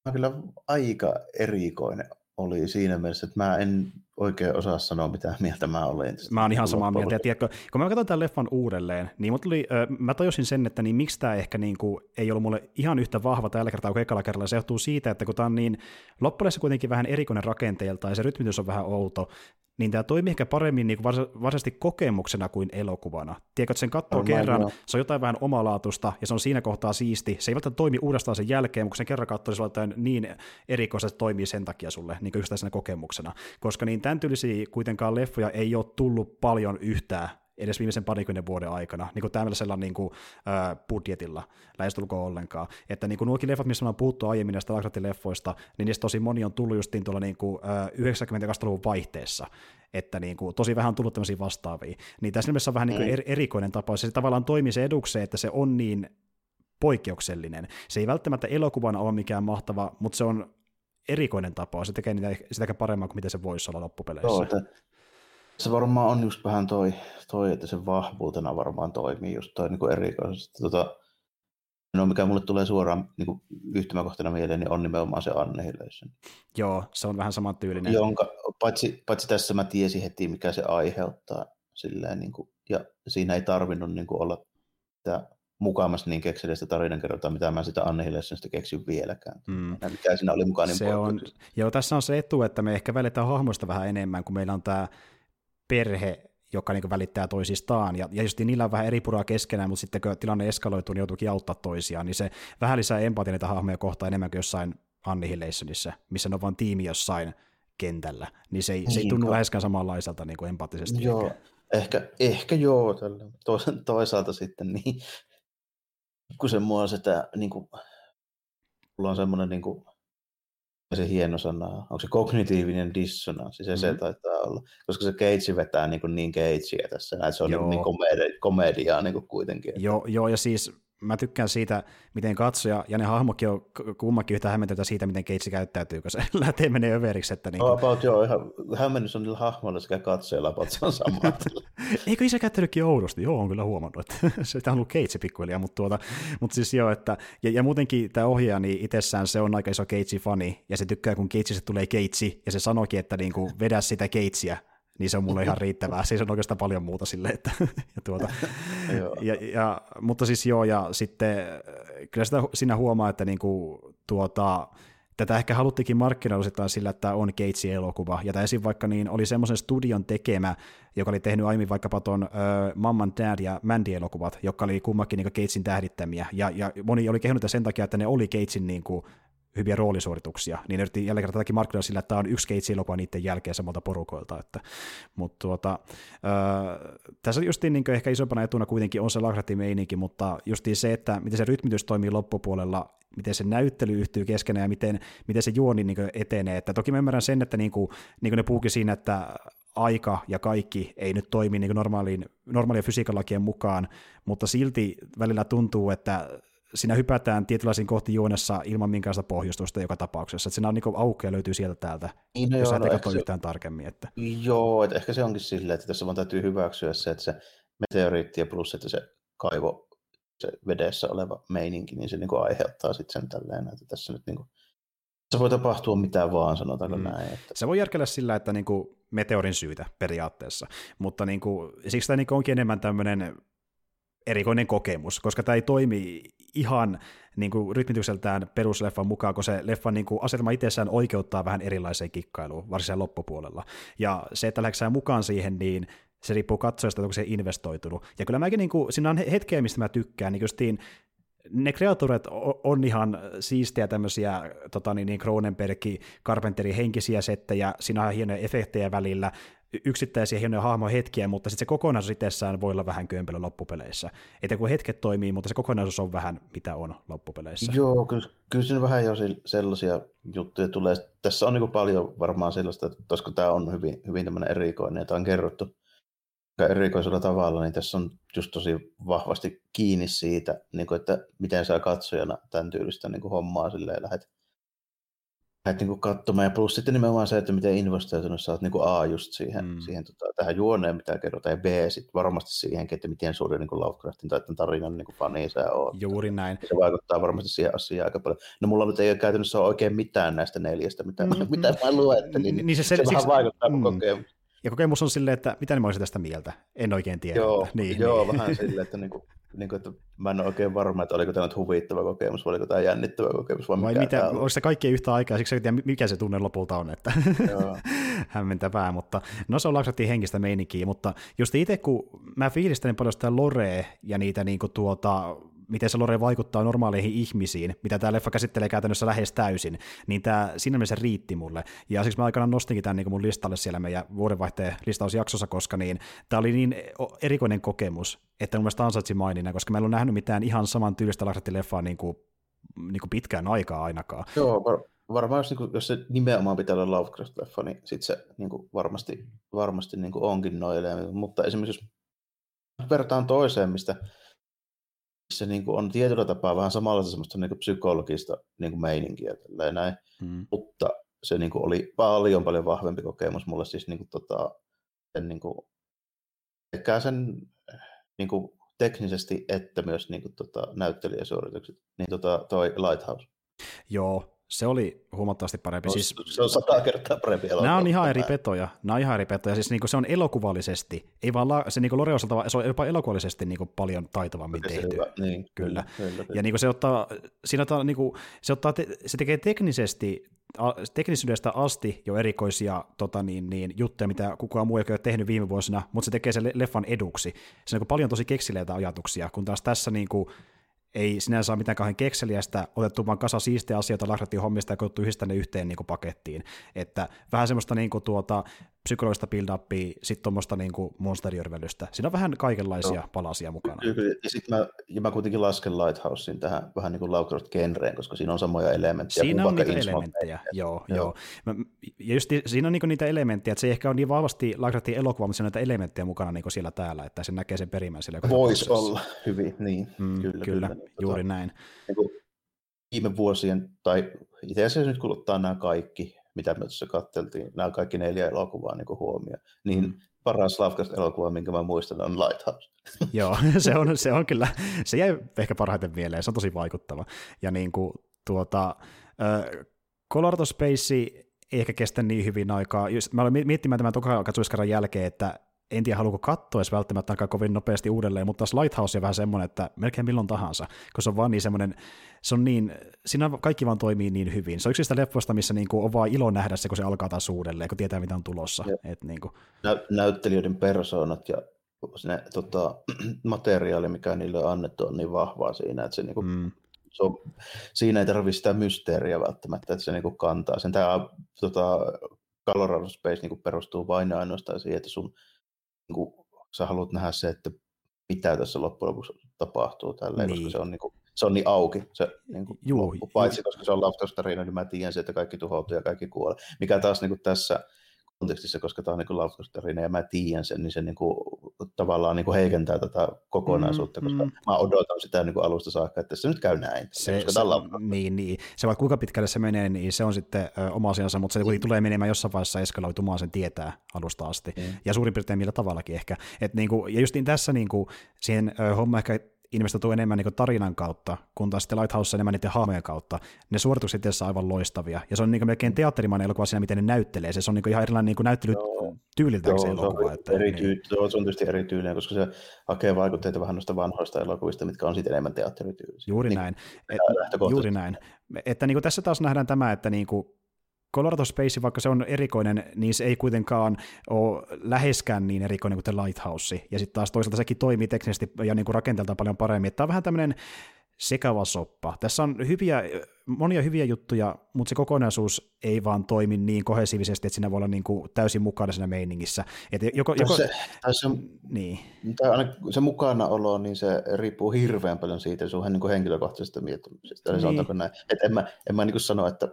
mä kyllä aika erikoinen oli siinä mielessä, että mä en oikein osaa sanoa, mitä mieltä mä olen. Mä oon ihan samaa mieltä. Ja tiedätkö, kun mä katsoin tämän leffan uudelleen, niin tuli, mä tajusin sen, että niin miksi tämä ehkä niin kuin, ei ollut mulle ihan yhtä vahva tällä kertaa kuin ekalla kerralla. Se johtuu siitä, että kun tämä on niin loppujen kuitenkin vähän erikoinen rakenteelta ja se rytmitys on vähän outo, niin tämä toimii ehkä paremmin niin kuin varsinaisesti kokemuksena kuin elokuvana. Tiedätkö, että sen katsoo on kerran, jo. se on jotain vähän omalaatusta, ja se on siinä kohtaa siisti. Se ei välttämättä toimi uudestaan sen jälkeen, mutta sen kerran katsoo, se on niin erikoista, että toimii sen takia sulle niin yksittäisenä kokemuksena. Koska niin tämän tyylisiä kuitenkaan leffoja ei ole tullut paljon yhtään edes viimeisen parikymmenen vuoden aikana, niin kuin tämmöisellä niin kuin, äh, budjetilla, lähestulkoon ollenkaan. Että niin kuin nuokin leffat, missä on puhuttu aiemmin näistä leffoista, niin niistä tosi moni on tullut justiin tuolla niin kuin, äh, 90-luvun vaihteessa, että niin kuin, tosi vähän on tullut tämmöisiä vastaavia. Niin tässä nimessä on vähän niin kuin er, erikoinen tapaus, se tavallaan toimii se edukseen, että se on niin poikkeuksellinen. Se ei välttämättä elokuvana ole mikään mahtava, mutta se on erikoinen tapaus, se tekee niitä sitäkään paremmin kuin miten se voisi olla loppupeleissä. Joo, se varmaan on just vähän toi, toi että se vahvuutena varmaan toimii just toi niin erikoisesti. Tota, no mikä mulle tulee suoraan niin kuin yhtymäkohtana mieleen, niin on nimenomaan se Annihilation. Joo, se on vähän samantyylinen. Jonka, paitsi, paitsi tässä mä tiesin heti, mikä se aiheuttaa. Silleen, niin kuin, ja siinä ei tarvinnut niin kuin olla tämä mukaamassa niin kekseliästä tarinankerrontaa, mitä mä sitä Annihilationista keksin vieläkään. Mm. Mikä siinä oli mukaan niin se on, Joo, tässä on se etu, että me ehkä välitään hahmoista vähän enemmän, kun meillä on tämä perhe, joka niin välittää toisistaan, ja, ja just niillä on vähän eri puraa keskenään, mutta sitten kun tilanne eskaloituu, niin joutuukin auttaa toisiaan, niin se vähän lisää empatia niitä hahmoja kohtaan enemmän kuin jossain Annihilationissa, missä ne on vain tiimi jossain kentällä, niin se ei, se ei tunnu läheskään samanlaiselta niin kuin empaattisesti. Joo, ehkä, ehkä, ehkä joo, tällä. toisaalta sitten niin, kun se mua sitä, niin kuin, mulla on semmoinen niin kuin, se hieno sana Onko se kognitiivinen dissonanssi? Se mm-hmm. se taitaa olla. Koska se keitsi vetää niin, niin keitsiä tässä. Että se on niin, niin komedi- komediaa niin kuin kuitenkin. Joo, joo, ja siis mä tykkään siitä, miten katsoja ja ne hahmokin on kummakin yhtä hämmentyä siitä, miten keitsi käyttäytyy, kun se lähtee menee överiksi. Että niin kuin... about, joo, ihan hämmennys on niillä hahmoilla sekä katsojilla, about se on sama. Eikö isä käyttänytkin oudosti? Joo, on kyllä huomannut, että se on ollut keitsi pikkuhiljaa, mutta, tuota, mutta siis joo, että, ja, ja muutenkin tämä ohjaaja, niin itsessään se on aika iso keitsi-fani, ja se tykkää, kun keitsistä tulee keitsi, ja se sanoikin, että niin kuin, vedä sitä keitsiä, niin se on mulle ihan riittävää. Siis on oikeastaan paljon muuta sille, että, ja tuota, ja, ja, mutta siis joo, ja sitten kyllä sitä siinä huomaa, että niinku, tuota, tätä ehkä haluttikin markkinoilla sillä, että on Keitsi elokuva, ja tämä esim. vaikka niin oli semmoisen studion tekemä, joka oli tehnyt aiemmin vaikkapa tuon uh, Mamman Dad ja Mandy-elokuvat, jotka oli kummakin niin Keitsin tähdittämiä, ja, ja moni oli kehunut sen takia, että ne oli Keitsin niin kuin, hyviä roolisuorituksia, niin ne yritti jälleen tätäkin markkinoida sillä, että tämä on yksi keitsi-elokuva niiden jälkeen samalta porukoilta. Että, mutta tuota, äh, tässä justiin niin ehkä isompana etuna kuitenkin on se Lagratti-meininki, mutta justiin se, että miten se rytmitys toimii loppupuolella, miten se näyttely yhtyy keskenään ja miten, miten se juoni niin etenee. Että toki mä ymmärrän sen, että niin kuin, niin kuin ne puhukin siinä, että aika ja kaikki ei nyt toimi niin normaaliin, normaalien fysiikalakien mukaan, mutta silti välillä tuntuu, että siinä hypätään tietynlaisiin kohti juonessa ilman minkäänlaista pohjustusta joka tapauksessa. Että siinä on niin aukeaa löytyy sieltä täältä, niin, no jos joo, no, se... yhtään tarkemmin. Että... Joo, että ehkä se onkin silleen, että tässä vaan täytyy hyväksyä se, että se meteoriitti ja plus, että se kaivo, se vedessä oleva meininki, niin se niin kuin aiheuttaa sitten sen tälleen, että tässä nyt niin kuin, se voi tapahtua mitä vaan, sanotaanko mm. näin. Että... Se voi järkellä sillä, että niin kuin meteorin syytä periaatteessa, mutta niin kuin, siksi tämä niin onkin enemmän tämmöinen erikoinen kokemus, koska tämä ei toimi ihan niin kuin rytmitykseltään perusleffan mukaan, kun se leffan niin kuin asetelma itsessään oikeuttaa vähän erilaiseen kikkailuun, varsinkin loppupuolella. Ja se, että lähdetään mukaan siihen, niin se riippuu katsojasta, onko se investoitunut. Ja kyllä mäkin, niin kuin, siinä on hetkeä, mistä mä tykkään, niin justiin ne kreaturet on ihan siistiä tämmöisiä tota niin, niin Cronenberg, Carpenteri henkisiä settejä, siinä on hienoja efektejä välillä, yksittäisiä hienoja hahmoja hetkiä, mutta sitten se kokonaisuus itsessään voi olla vähän kömpelö loppupeleissä. Että kun hetket toimii, mutta se kokonaisuus on vähän mitä on loppupeleissä. Joo, kyllä, kyllä siinä vähän jo sellaisia juttuja tulee. Tässä on niin paljon varmaan sellaista, että koska tämä on hyvin, hyvin tämmöinen erikoinen, ja tämä on kerrottu erikoisella tavalla, niin tässä on just tosi vahvasti kiinni siitä, niin kuin, että miten sä katsojana tämän tyylistä niin kuin hommaa silleen lähdet lähdet niin katsomaan. Ja plus sitten nimenomaan se, että miten investoitunut sä oot niin A just siihen, mm. siihen tota, tähän juoneen, mitä kerrotaan, ja B sitten varmasti siihen, että miten suuri niin Lovecraftin tai tämän tarinan niin fani sä oot. Juuri näin. Se vaikuttaa varmasti siihen asiaan aika paljon. No mulla nyt ei ole käytännössä ole oikein mitään näistä neljästä, mitä, mm-hmm. mitä mä luettelin. Niin, niin se, se, se vähän vaikuttaa mm. kokemus. Ja kokemus on silleen, että mitä mä olisin tästä mieltä? En oikein tiedä. Joo, niin, joo niin. vähän silleen, että, niinku, niinku, että mä en ole oikein varma, että oliko tämä nyt huvittava kokemus vai oliko tämä jännittävä kokemus. Vai, vai mitä, onko se kaikki yhtä aikaa, siksi tiedä, mikä se tunne lopulta on, että hämmentävää, mutta no se on laksattiin henkistä meininkiä, mutta just itse kun mä fiilistelen paljon sitä Lorea ja niitä niinku tuota, miten se lore vaikuttaa normaaleihin ihmisiin, mitä tämä leffa käsittelee käytännössä lähes täysin, niin tämä siinä mielessä riitti mulle. Ja siksi mä aikana nostinkin tämän niin mun listalle siellä meidän vuodenvaihteen listausjaksossa, koska niin, tämä oli niin erikoinen kokemus, että mun mielestä ansaitsi maininnan, koska mä en ole nähnyt mitään ihan saman tyylistä leffaa niin kuin, niin kuin pitkään aikaa ainakaan. Joo, var- varmaan jos, niin kuin, jos se nimenomaan pitää olla Lovecraft-leffa, niin sitten se niin kuin varmasti, varmasti niin kuin onkin noille. Mutta esimerkiksi jos vertaan toiseen, mistä se niin kuin on tietyllä tapaa vähän samalla semmoista niin kuin psykologista niin kuin meininkiä. Näin. Mm. Mutta se niin kuin oli paljon paljon vahvempi kokemus mulle siis niin kuin, tota, sen, niin kuin, sekä sen niin kuin, teknisesti että myös niin kuin, tota, näyttelijäsuoritukset, niin tota, toi Lighthouse. Joo, se oli huomattavasti parempi. No, siis, se on sata kertaa parempi elokuva. Nämä on ihan eri petoja. Nämä on ihan eri petoja. Siis niinku se on elokuvallisesti, ei vaan la, se niinku Lore osalta, se on jopa elokuvallisesti niinku paljon taitavammin se tehty. Hyvä. Niin, kyllä. kyllä. kyllä. Ja niinku se ottaa, siinä ottaa, niinku, se, ottaa te, se tekee teknisesti, teknisyydestä asti jo erikoisia tota, niin, niin, juttuja, mitä kukaan muu ei ole tehnyt viime vuosina, mutta se tekee sen leffan eduksi. Se on niinku paljon tosi keksileitä ajatuksia, kun taas tässä niinku, ei sinänsä ole mitään kauhean kekseliästä, otettu vaan kasa siistejä asioita, lahdattiin hommista ja koottu yhdistä ne yhteen niin kuin pakettiin. Että vähän semmoista niin kuin tuota, psykologista build-upia, sitten tuommoista niin monsterijörvelystä. Siinä on vähän kaikenlaisia no. palasia mukana. Kyllä, ja sitten mä, ja mä kuitenkin lasken Lighthousein tähän vähän niin kuin Lovecraft-genreen, koska siinä on samoja elementtejä. Siinä on niitä elementtejä, joo, joo. joo. Mä, ja just siinä on niin niitä elementtejä, että se ei ehkä ole niin vahvasti Lovecraftin elokuva, mutta siinä on näitä elementtejä mukana niin siellä täällä, että se näkee sen perimän sille. Voisi olla hyvin, niin. Mm, kyllä, kyllä, kyllä, juuri tota, näin. Niin kuin viime vuosien, tai itse asiassa nyt kun ottaa nämä kaikki, mitä me tuossa katteltiin, nämä kaikki neljä elokuvaa niin huomioon, niin mm. paras Lovecraft-elokuva, minkä mä muistan, on Lighthouse. Joo, se on, se on kyllä, se jäi ehkä parhaiten mieleen, se on tosi vaikuttava. Ja niin kuin tuota, äh, Color of Space ei ehkä kestä niin hyvin aikaa. Just, mä olen miettimään tämän toka jälkeen, että en tiedä haluuko katsoa edes välttämättä aika kovin nopeasti uudelleen, mutta taas Lighthouse on vähän semmoinen, että melkein milloin tahansa, koska se on vaan niin semmoinen, se on niin, siinä kaikki vaan toimii niin hyvin. Se on yksi sitä leffoista, missä niin kuin on vaan ilo nähdä se, kun se alkaa taas uudelleen, kun tietää, mitä on tulossa. Et niin kuin. Nä- näyttelijöiden persoonat ja ne, tota, materiaali, mikä niille on annettu, on niin vahvaa siinä, että se, niin kuin, mm. se on, siinä ei tarvitse sitä mysteeriä välttämättä, että se niin kantaa sen. Tämä tota, Colorado Space niin kuin perustuu vain ja ainoastaan siihen, että sun niin kuin, sä haluat nähdä se, että mitä tässä loppujen lopuksi tapahtuu tälleen, niin. koska se on, niin kuin, se on niin auki, se niin kuin, Juu, loppu, paitsi koska se on Lovecraft-tarina, niin mä tiedän se, että kaikki tuhoutuu ja kaikki kuolee. Mikä taas niin kuin tässä kontekstissa, koska tämä on niin Lovecraft-tarina ja mä tiedän sen, niin se niin kuin, tavallaan niin kuin heikentää tätä kokonaisuutta, mm, koska mm. mä odotan sitä niin kuin alusta saakka, että se nyt käy näin. Se, koska se, on, niin, niin. se vaikka kuinka pitkälle se menee, niin se on sitten ö, oma asiansa, mutta se mm. tulee menemään jossain vaiheessa eskaloitumaan, sen tietää alusta asti. Mm. Ja suurin piirtein millä tavallakin ehkä. Et niin kuin, ja just niin tässä niin kuin, siihen ö, homma ehkä investoituu enemmän niin tarinan kautta, kun taas sitten Lighthouse enemmän niiden haamojen kautta. Ne suoritukset itse aivan loistavia. Ja se on niin melkein teatterimainen elokuva siinä, miten ne näyttelee. Se, on niin ihan erilainen niin näyttely tyyliltään se elokuva. Se on, eri niin. se on tietysti erityinen, koska se hakee vaikutteita vähän noista vanhoista elokuvista, mitkä on sitten enemmän teatterityylisiä. Juuri niin, näin. Et, juuri näin. Että niin kuin tässä taas nähdään tämä, että niin kuin Colorado Space, vaikka se on erikoinen, niin se ei kuitenkaan ole läheskään niin erikoinen kuin The Lighthouse. Ja sitten taas toisaalta sekin toimii teknisesti ja niin kuin rakenteeltaan paljon paremmin. Tämä on vähän tämmöinen sekava soppa. Tässä on hyviä, monia hyviä juttuja, mutta se kokonaisuus ei vaan toimi niin kohesiivisesti, että siinä voi olla niin kuin täysin mukana siinä meiningissä. Että joko, joko, se, se, niin. se mukanaolo, niin se riippuu hirveän paljon siitä sun niin henkilökohtaisesta miettimisestä. Niin. näin. Et en mä, en mä niin kuin sano, että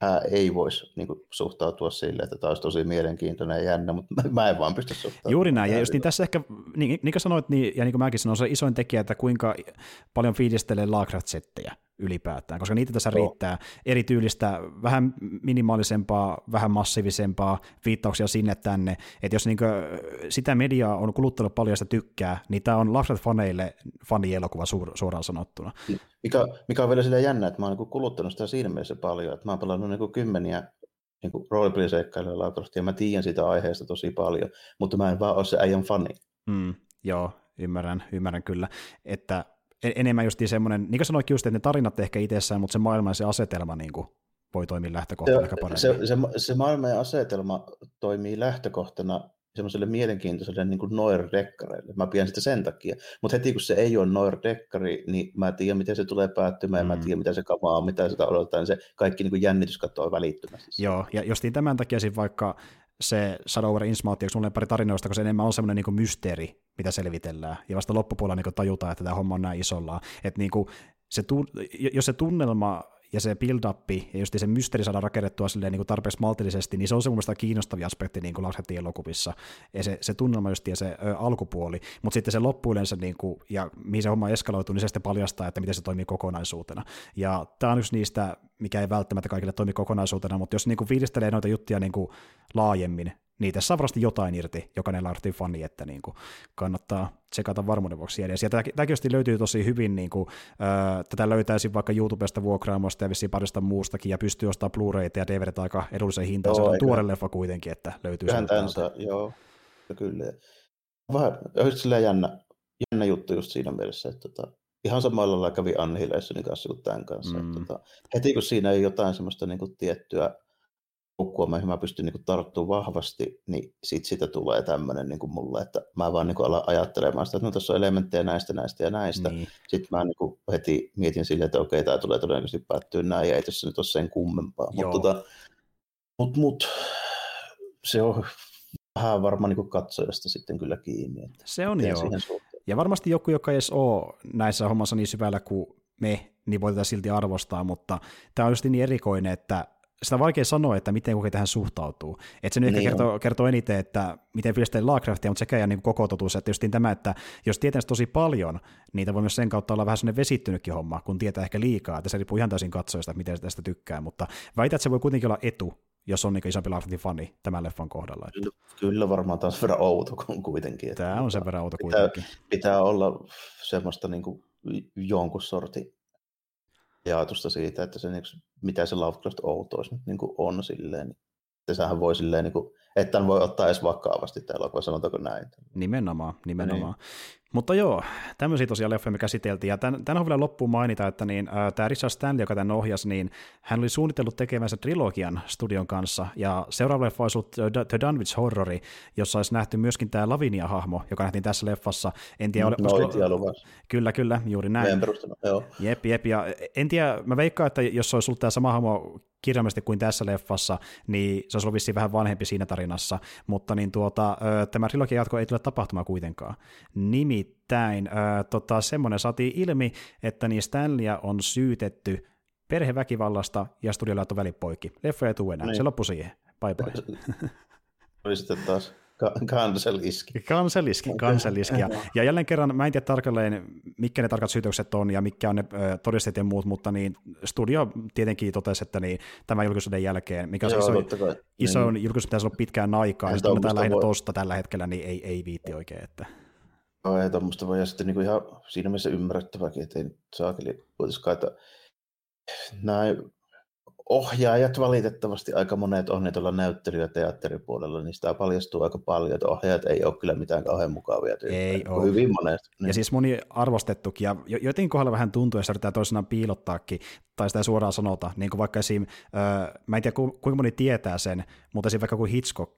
ää, ei voisi niin kuin, suhtautua sille, että tämä olisi tosi mielenkiintoinen ja jännä, mutta mä en vaan pysty suhtautumaan. Juuri näin, ja just niin tässä ehkä, niin, niin kuin sanoit, niin, ja niin kuin mäkin sanoin, se isoin tekijä, että kuinka paljon fiilistelee Lagrat-settejä ylipäätään, koska niitä tässä no. riittää eri tyylistä, vähän minimaalisempaa, vähän massiivisempaa, viittauksia sinne tänne, että jos niin sitä mediaa on kuluttanut paljon ja sitä tykkää, niin tämä on Lovecraft-faneille fanielokuva suor- suoraan sanottuna. Mikä, mikä on vielä sitä jännä, että mä oon niin kuluttanut sitä siinä mielessä paljon, että mä oon pelannut niin kymmeniä niin roolipeliseikkailuja ja mä tiedän sitä aiheesta tosi paljon, mutta mä en vaan ole se äijän fani. Mm, joo, ymmärrän, ymmärrän kyllä, että enemmän just semmoinen, niin kuin sanoit just, että ne tarinat ehkä itsessään, mutta se maailma ja se asetelma niin kuin voi toimia lähtökohtana aika paremmin. Se, se, se maailma ja asetelma toimii lähtökohtana semmoiselle mielenkiintoiselle niin kuin noir-dekkareille. Mä pidän sitä sen takia. Mutta heti kun se ei ole noir-dekkari, niin mä tiedän, miten se tulee päättymään, mm. mä tiedän, mitä se kamaa mitä sitä odottaa, niin se kaikki niin kuin jännitys katoaa välittömästi. Joo, ja justiin tämän takia vaikka se Shadow over Innsmouth, sulle pari tarinoista, kun se enemmän on semmoinen niin mysteeri, mitä selvitellään, ja vasta loppupuolella niin tajutaan, että tämä homma on näin isolla. Että niin kuin se, jos se tunnelma ja se build-up ja just se mysteeri saada rakennettua silleen niin kuin tarpeeksi maltillisesti, niin se on se mun mielestä kiinnostavia aspekti niin kuin elokuvissa. Ja se, se tunnelma just ja se ö, alkupuoli, mutta sitten se loppu yleensä, niin kuin, ja mihin se homma eskaloituu, niin se sitten paljastaa, että miten se toimii kokonaisuutena. Ja tämä on yksi niistä, mikä ei välttämättä kaikille toimi kokonaisuutena, mutta jos niin kuin fiilistelee noita juttuja niin kuin laajemmin, niitä saa varmasti jotain irti, jokainen Lartin fani, että niin kuin kannattaa tsekata varmuuden vuoksi edes. Ja tämäkin löytyy tosi hyvin, niin kuin, äh, tätä löytäisi vaikka YouTubesta vuokraamosta ja vissiin parista muustakin, ja pystyy ostamaan Blu-rayta ja DVD aika edulliseen hintaan. Se on tuore leffa kuitenkin, että löytyy. Kyllähän tänsä, joo, kyllä. Vähän sillä jännä, jännä juttu just siinä mielessä, että tota, ihan samalla lailla kävi Annihilationin kanssa kuin tämän kanssa. Mm. Että, tota, heti kun siinä ei jotain semmoista niin kuin, tiettyä nukkua, mihin mä pystyn niin tarttumaan vahvasti, niin sit siitä tulee tämmöinen niin mulle, että mä vaan niin alan ajattelemaan sitä, että no tässä on elementtejä näistä, näistä ja näistä. Niin. Sitten mä niin heti mietin silleen, että okei, tämä tulee todennäköisesti päättyä näin, ja ei tässä nyt ole sen kummempaa. Mutta tota, mut, mut, se on vähän varmaan niin katsojasta sitten kyllä kiinni. Että se on joo. Ja varmasti joku, joka ei edes ole näissä hommassa niin syvällä kuin me, niin voi tätä silti arvostaa, mutta tämä on just niin erikoinen, että sitä on vaikea sanoa, että miten kuka tähän suhtautuu. Että se nyt niin ehkä kertoo, kertoo eniten, että miten fiilistelee Lagraftia, mutta sekä ei niin koko totuus, että just tämä, että jos tietää tosi paljon, niitä voi myös sen kautta olla vähän sellainen vesittynytkin homma, kun tietää ehkä liikaa, että se riippuu ihan täysin katsojasta, miten tästä tykkää, mutta väitän, että se voi kuitenkin olla etu, jos on niin isompi Lagraftin fani tämän leffan kohdalla. Kyllä, kyllä varmaan taas verran outo kuitenkin. Että Tämä on sen verran outo pitää, kuitenkin. Pitää olla semmoista niin kuin jonkun sortin ajatusta siitä, että se, niinku, mitä se Lovecraft outous nyt niin on silleen, niin että sehän voi silleen, niin kuin, että voi ottaa edes vakavasti tämä elokuva, sanotaanko näin. Nimenomaan, nimenomaan. Niin. Mutta joo, tämmöisiä tosiaan leffoja me käsiteltiin, ja tämän, tämän on vielä loppuun mainita, että niin, äh, tämä Richard Stanley, joka tämän ohjasi, niin hän oli suunnitellut tekemänsä trilogian studion kanssa, ja seuraava leffa olisi ollut The Dunwich Horrori, jossa olisi nähty myöskin tämä Lavinia-hahmo, joka nähtiin tässä leffassa. En tiedä, no, olisiko... Kyllä, kyllä, juuri näin. joo. Jep, jep, ja en tiedä, mä veikkaan, että jos olisi ollut tämä sama hahmo kirjaimellisesti kuin tässä leffassa, niin se olisi ollut vissiin vähän vanhempi siinä tarinassa, mutta niin tuota, tämä trilogian jatko ei tule tapahtumaan kuitenkaan. Nimittäin tota, semmoinen saatiin ilmi, että niin Stanleya on syytetty perheväkivallasta ja studiolla on välipoikki. Leffa ei tule enää, niin. se loppui siihen. Bye bye. Oli sitten taas Kanseliski. Kanseliski, kanseliski. Ja, ja jälleen kerran, mä en tiedä tarkalleen, mitkä ne tarkat syytökset on ja mitkä on ne todisteet ja muut, mutta niin studio tietenkin totesi, että niin, tämän julkisuuden jälkeen, mikä Joo, iso, iso niin. julkisuus pitäisi olla pitkään aikaa, ja sitten lähinnä voi... tosta tällä hetkellä, niin ei, ei viitti oikein. Että... No, ei tuommoista voi, ja sitten niin kuin ihan siinä mielessä ymmärrettäväkin, että ei saakeli voitaisikaan, että näin ohjaajat valitettavasti aika monet on tuolla näyttely- ja teatteripuolella, niin sitä paljastuu aika paljon, että ohjaajat ei ole kyllä mitään kauhean mukavia tyyppejä. Ei ole. Hyvin monesti. Niin. Ja siis moni arvostettukin, ja jotenkin kohdalla vähän tuntuu, että yritetään toisenaan piilottaakin, tai sitä suoraan sanota, niin kuin vaikka esim, öö, mä en tiedä kuinka moni tietää sen, mutta esim. vaikka kuin Hitchcock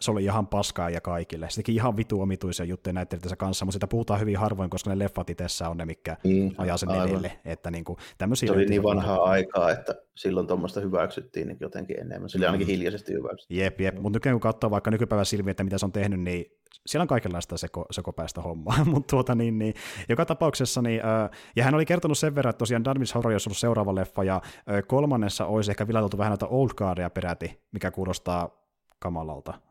se oli ihan paskaa ja kaikille. Se teki ihan vitu omituisia juttuja näyttelijöidensä kanssa, mutta sitä puhutaan hyvin harvoin, koska ne leffat itsessä on ne, mikä niin, ajaa sen edelle. Että niin kuin, se oli niin vanhaa aikaa, että silloin tuommoista hyväksyttiin niin jotenkin enemmän. Oli ainakin mm. hiljaisesti hyväksyttiin. Jep, jep. mutta nykyään kun katsoo vaikka nykypäivän silmiä, että mitä se on tehnyt, niin siellä on kaikenlaista seko, sekopäistä hommaa, mutta tuota niin, niin, joka tapauksessa, niin, äh, ja hän oli kertonut sen verran, että tosiaan Darwin's Horror olisi ollut seuraava leffa, ja äh, kolmannessa olisi ehkä vilateltu vähän noita old guardia peräti, mikä kuulostaa kamalalta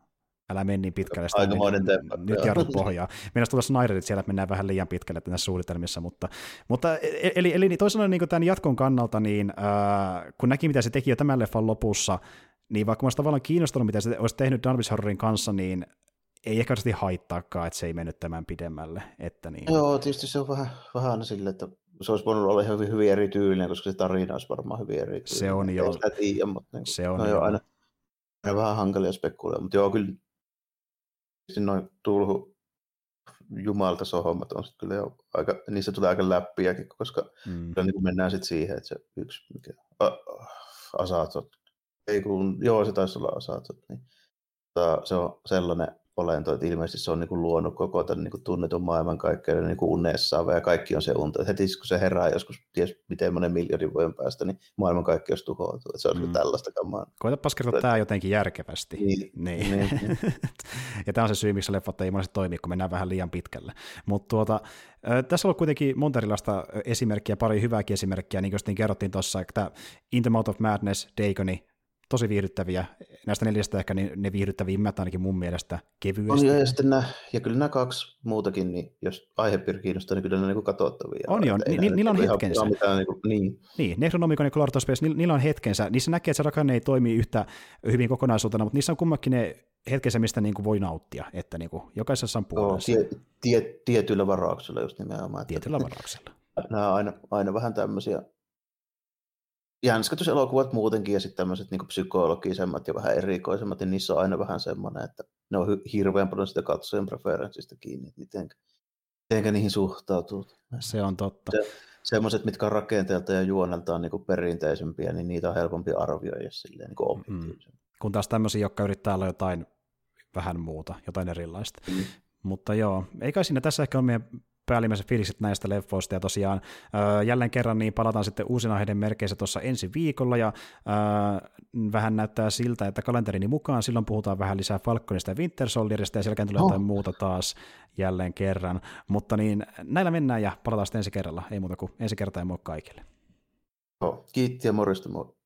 älä mene niin pitkälle. Aikamoinen temppu. Nyt jarrut pohjaa. Meidän tulla Snyderit siellä, että mennään vähän liian pitkälle näissä suunnitelmissa, mutta, mutta e- e- eli, eli toisaalta niin tämän jatkon kannalta, niin äh, kun näki, mitä se teki jo tämän leffan lopussa, niin vaikka mä olisin tavallaan kiinnostunut, mitä se olisi tehnyt Darvis Horrorin kanssa, niin ei ehkä haittaakaan, että se ei mennyt tämän pidemmälle. Että niin. Joo, tietysti se on vähän, vähän aina silleen, että se olisi voinut olla hyvin, hyvin erityylinen, koska se tarina olisi varmaan hyvin erityylinen. Se on jo. Tiedä, mutta niin, se on no jo. Aina, aina vähän hankalia spekuloida, mutta joo, kyllä noin tulhu jumalta sohommat on kyllä jo aika, niissä tulee aika läppiäkin, koska mm. kyllä niin mennään sitten siihen, että se yksi, mikä, asatot, ei kun, joo se taisi olla asatot, niin se on sellainen olento, että ilmeisesti se on niin kuin luonut koko tämän niin kuin tunnetun maailmankaikkeuden niin kuin unessa ja kaikki on se unta. Heti kun se herää joskus, ties miten monen miljardin vuoden päästä, niin maailmankaikkeus tuhoutuu. Että se on mm. tällaista kamaa. Koitapas kertoa tämä jotenkin järkevästi. Niin. niin. niin. ja tämä on se syy, miksi leffat ei monesti toimi, kun mennään vähän liian pitkälle. Mutta tuota, tässä on kuitenkin monta erilaista esimerkkiä, pari hyvääkin esimerkkiä, niin kuin niin kerrottiin tuossa, että In the Mouth of Madness, Dagoni, tosi viihdyttäviä. Näistä neljästä ehkä niin ne viihdyttävimmät ainakin mun mielestä kevyesti. On, ja, sitten nämä, ja kyllä nämä kaksi muutakin, niin jos aihepiiri kiinnostaa, niin kyllä ne on niin katsottavia. On jo, ni, ni, niillä on hetkensä. Mitään, niin, kuin, niin. niin Necronomicon ja Clorto Space, niillä, niillä on hetkensä. Niissä näkee, että se rakenne ei toimi yhtä hyvin kokonaisuutena, mutta niissä on kummankin ne hetkensä, mistä niin kuin voi nauttia, että niin kuin jokaisessa on puolessa. Joo, tie, tie, tietyillä varauksilla just nimenomaan. Tietyillä varauksilla. Nämä on aina, aina vähän tämmöisiä jänskätyselokuvat muutenkin ja sitten tämmöiset niin psykologisemmat ja vähän erikoisemmat, niin niissä on aina vähän semmoinen, että ne on hirveän paljon sitä katsojen preferenssistä kiinni, että miten, miten niihin suhtautuu. Se on totta. Se, semmoiset, mitkä on rakenteelta ja juoneltaan niin perinteisempiä, niin niitä on helpompi arvioida silleen niin objektiivisesti. Mm. Kun taas tämmöisiä, jotka yrittää olla jotain vähän muuta, jotain erilaista. Mm. Mutta joo, ei kai siinä tässä ehkä ole meidän päällimmäiset fiilikset näistä leffoista, ja tosiaan äh, jälleen kerran niin palataan sitten uusina heidän merkeissä tuossa ensi viikolla, ja äh, vähän näyttää siltä, että kalenterini mukaan silloin puhutaan vähän lisää Falconista ja Winter Soldierista, ja selkeän tulee oh. jotain muuta taas jälleen kerran, mutta niin näillä mennään, ja palataan sitten ensi kerralla, ei muuta kuin ensi kertaa ja moi kaikille. Oh, kiitti ja morjesta moi.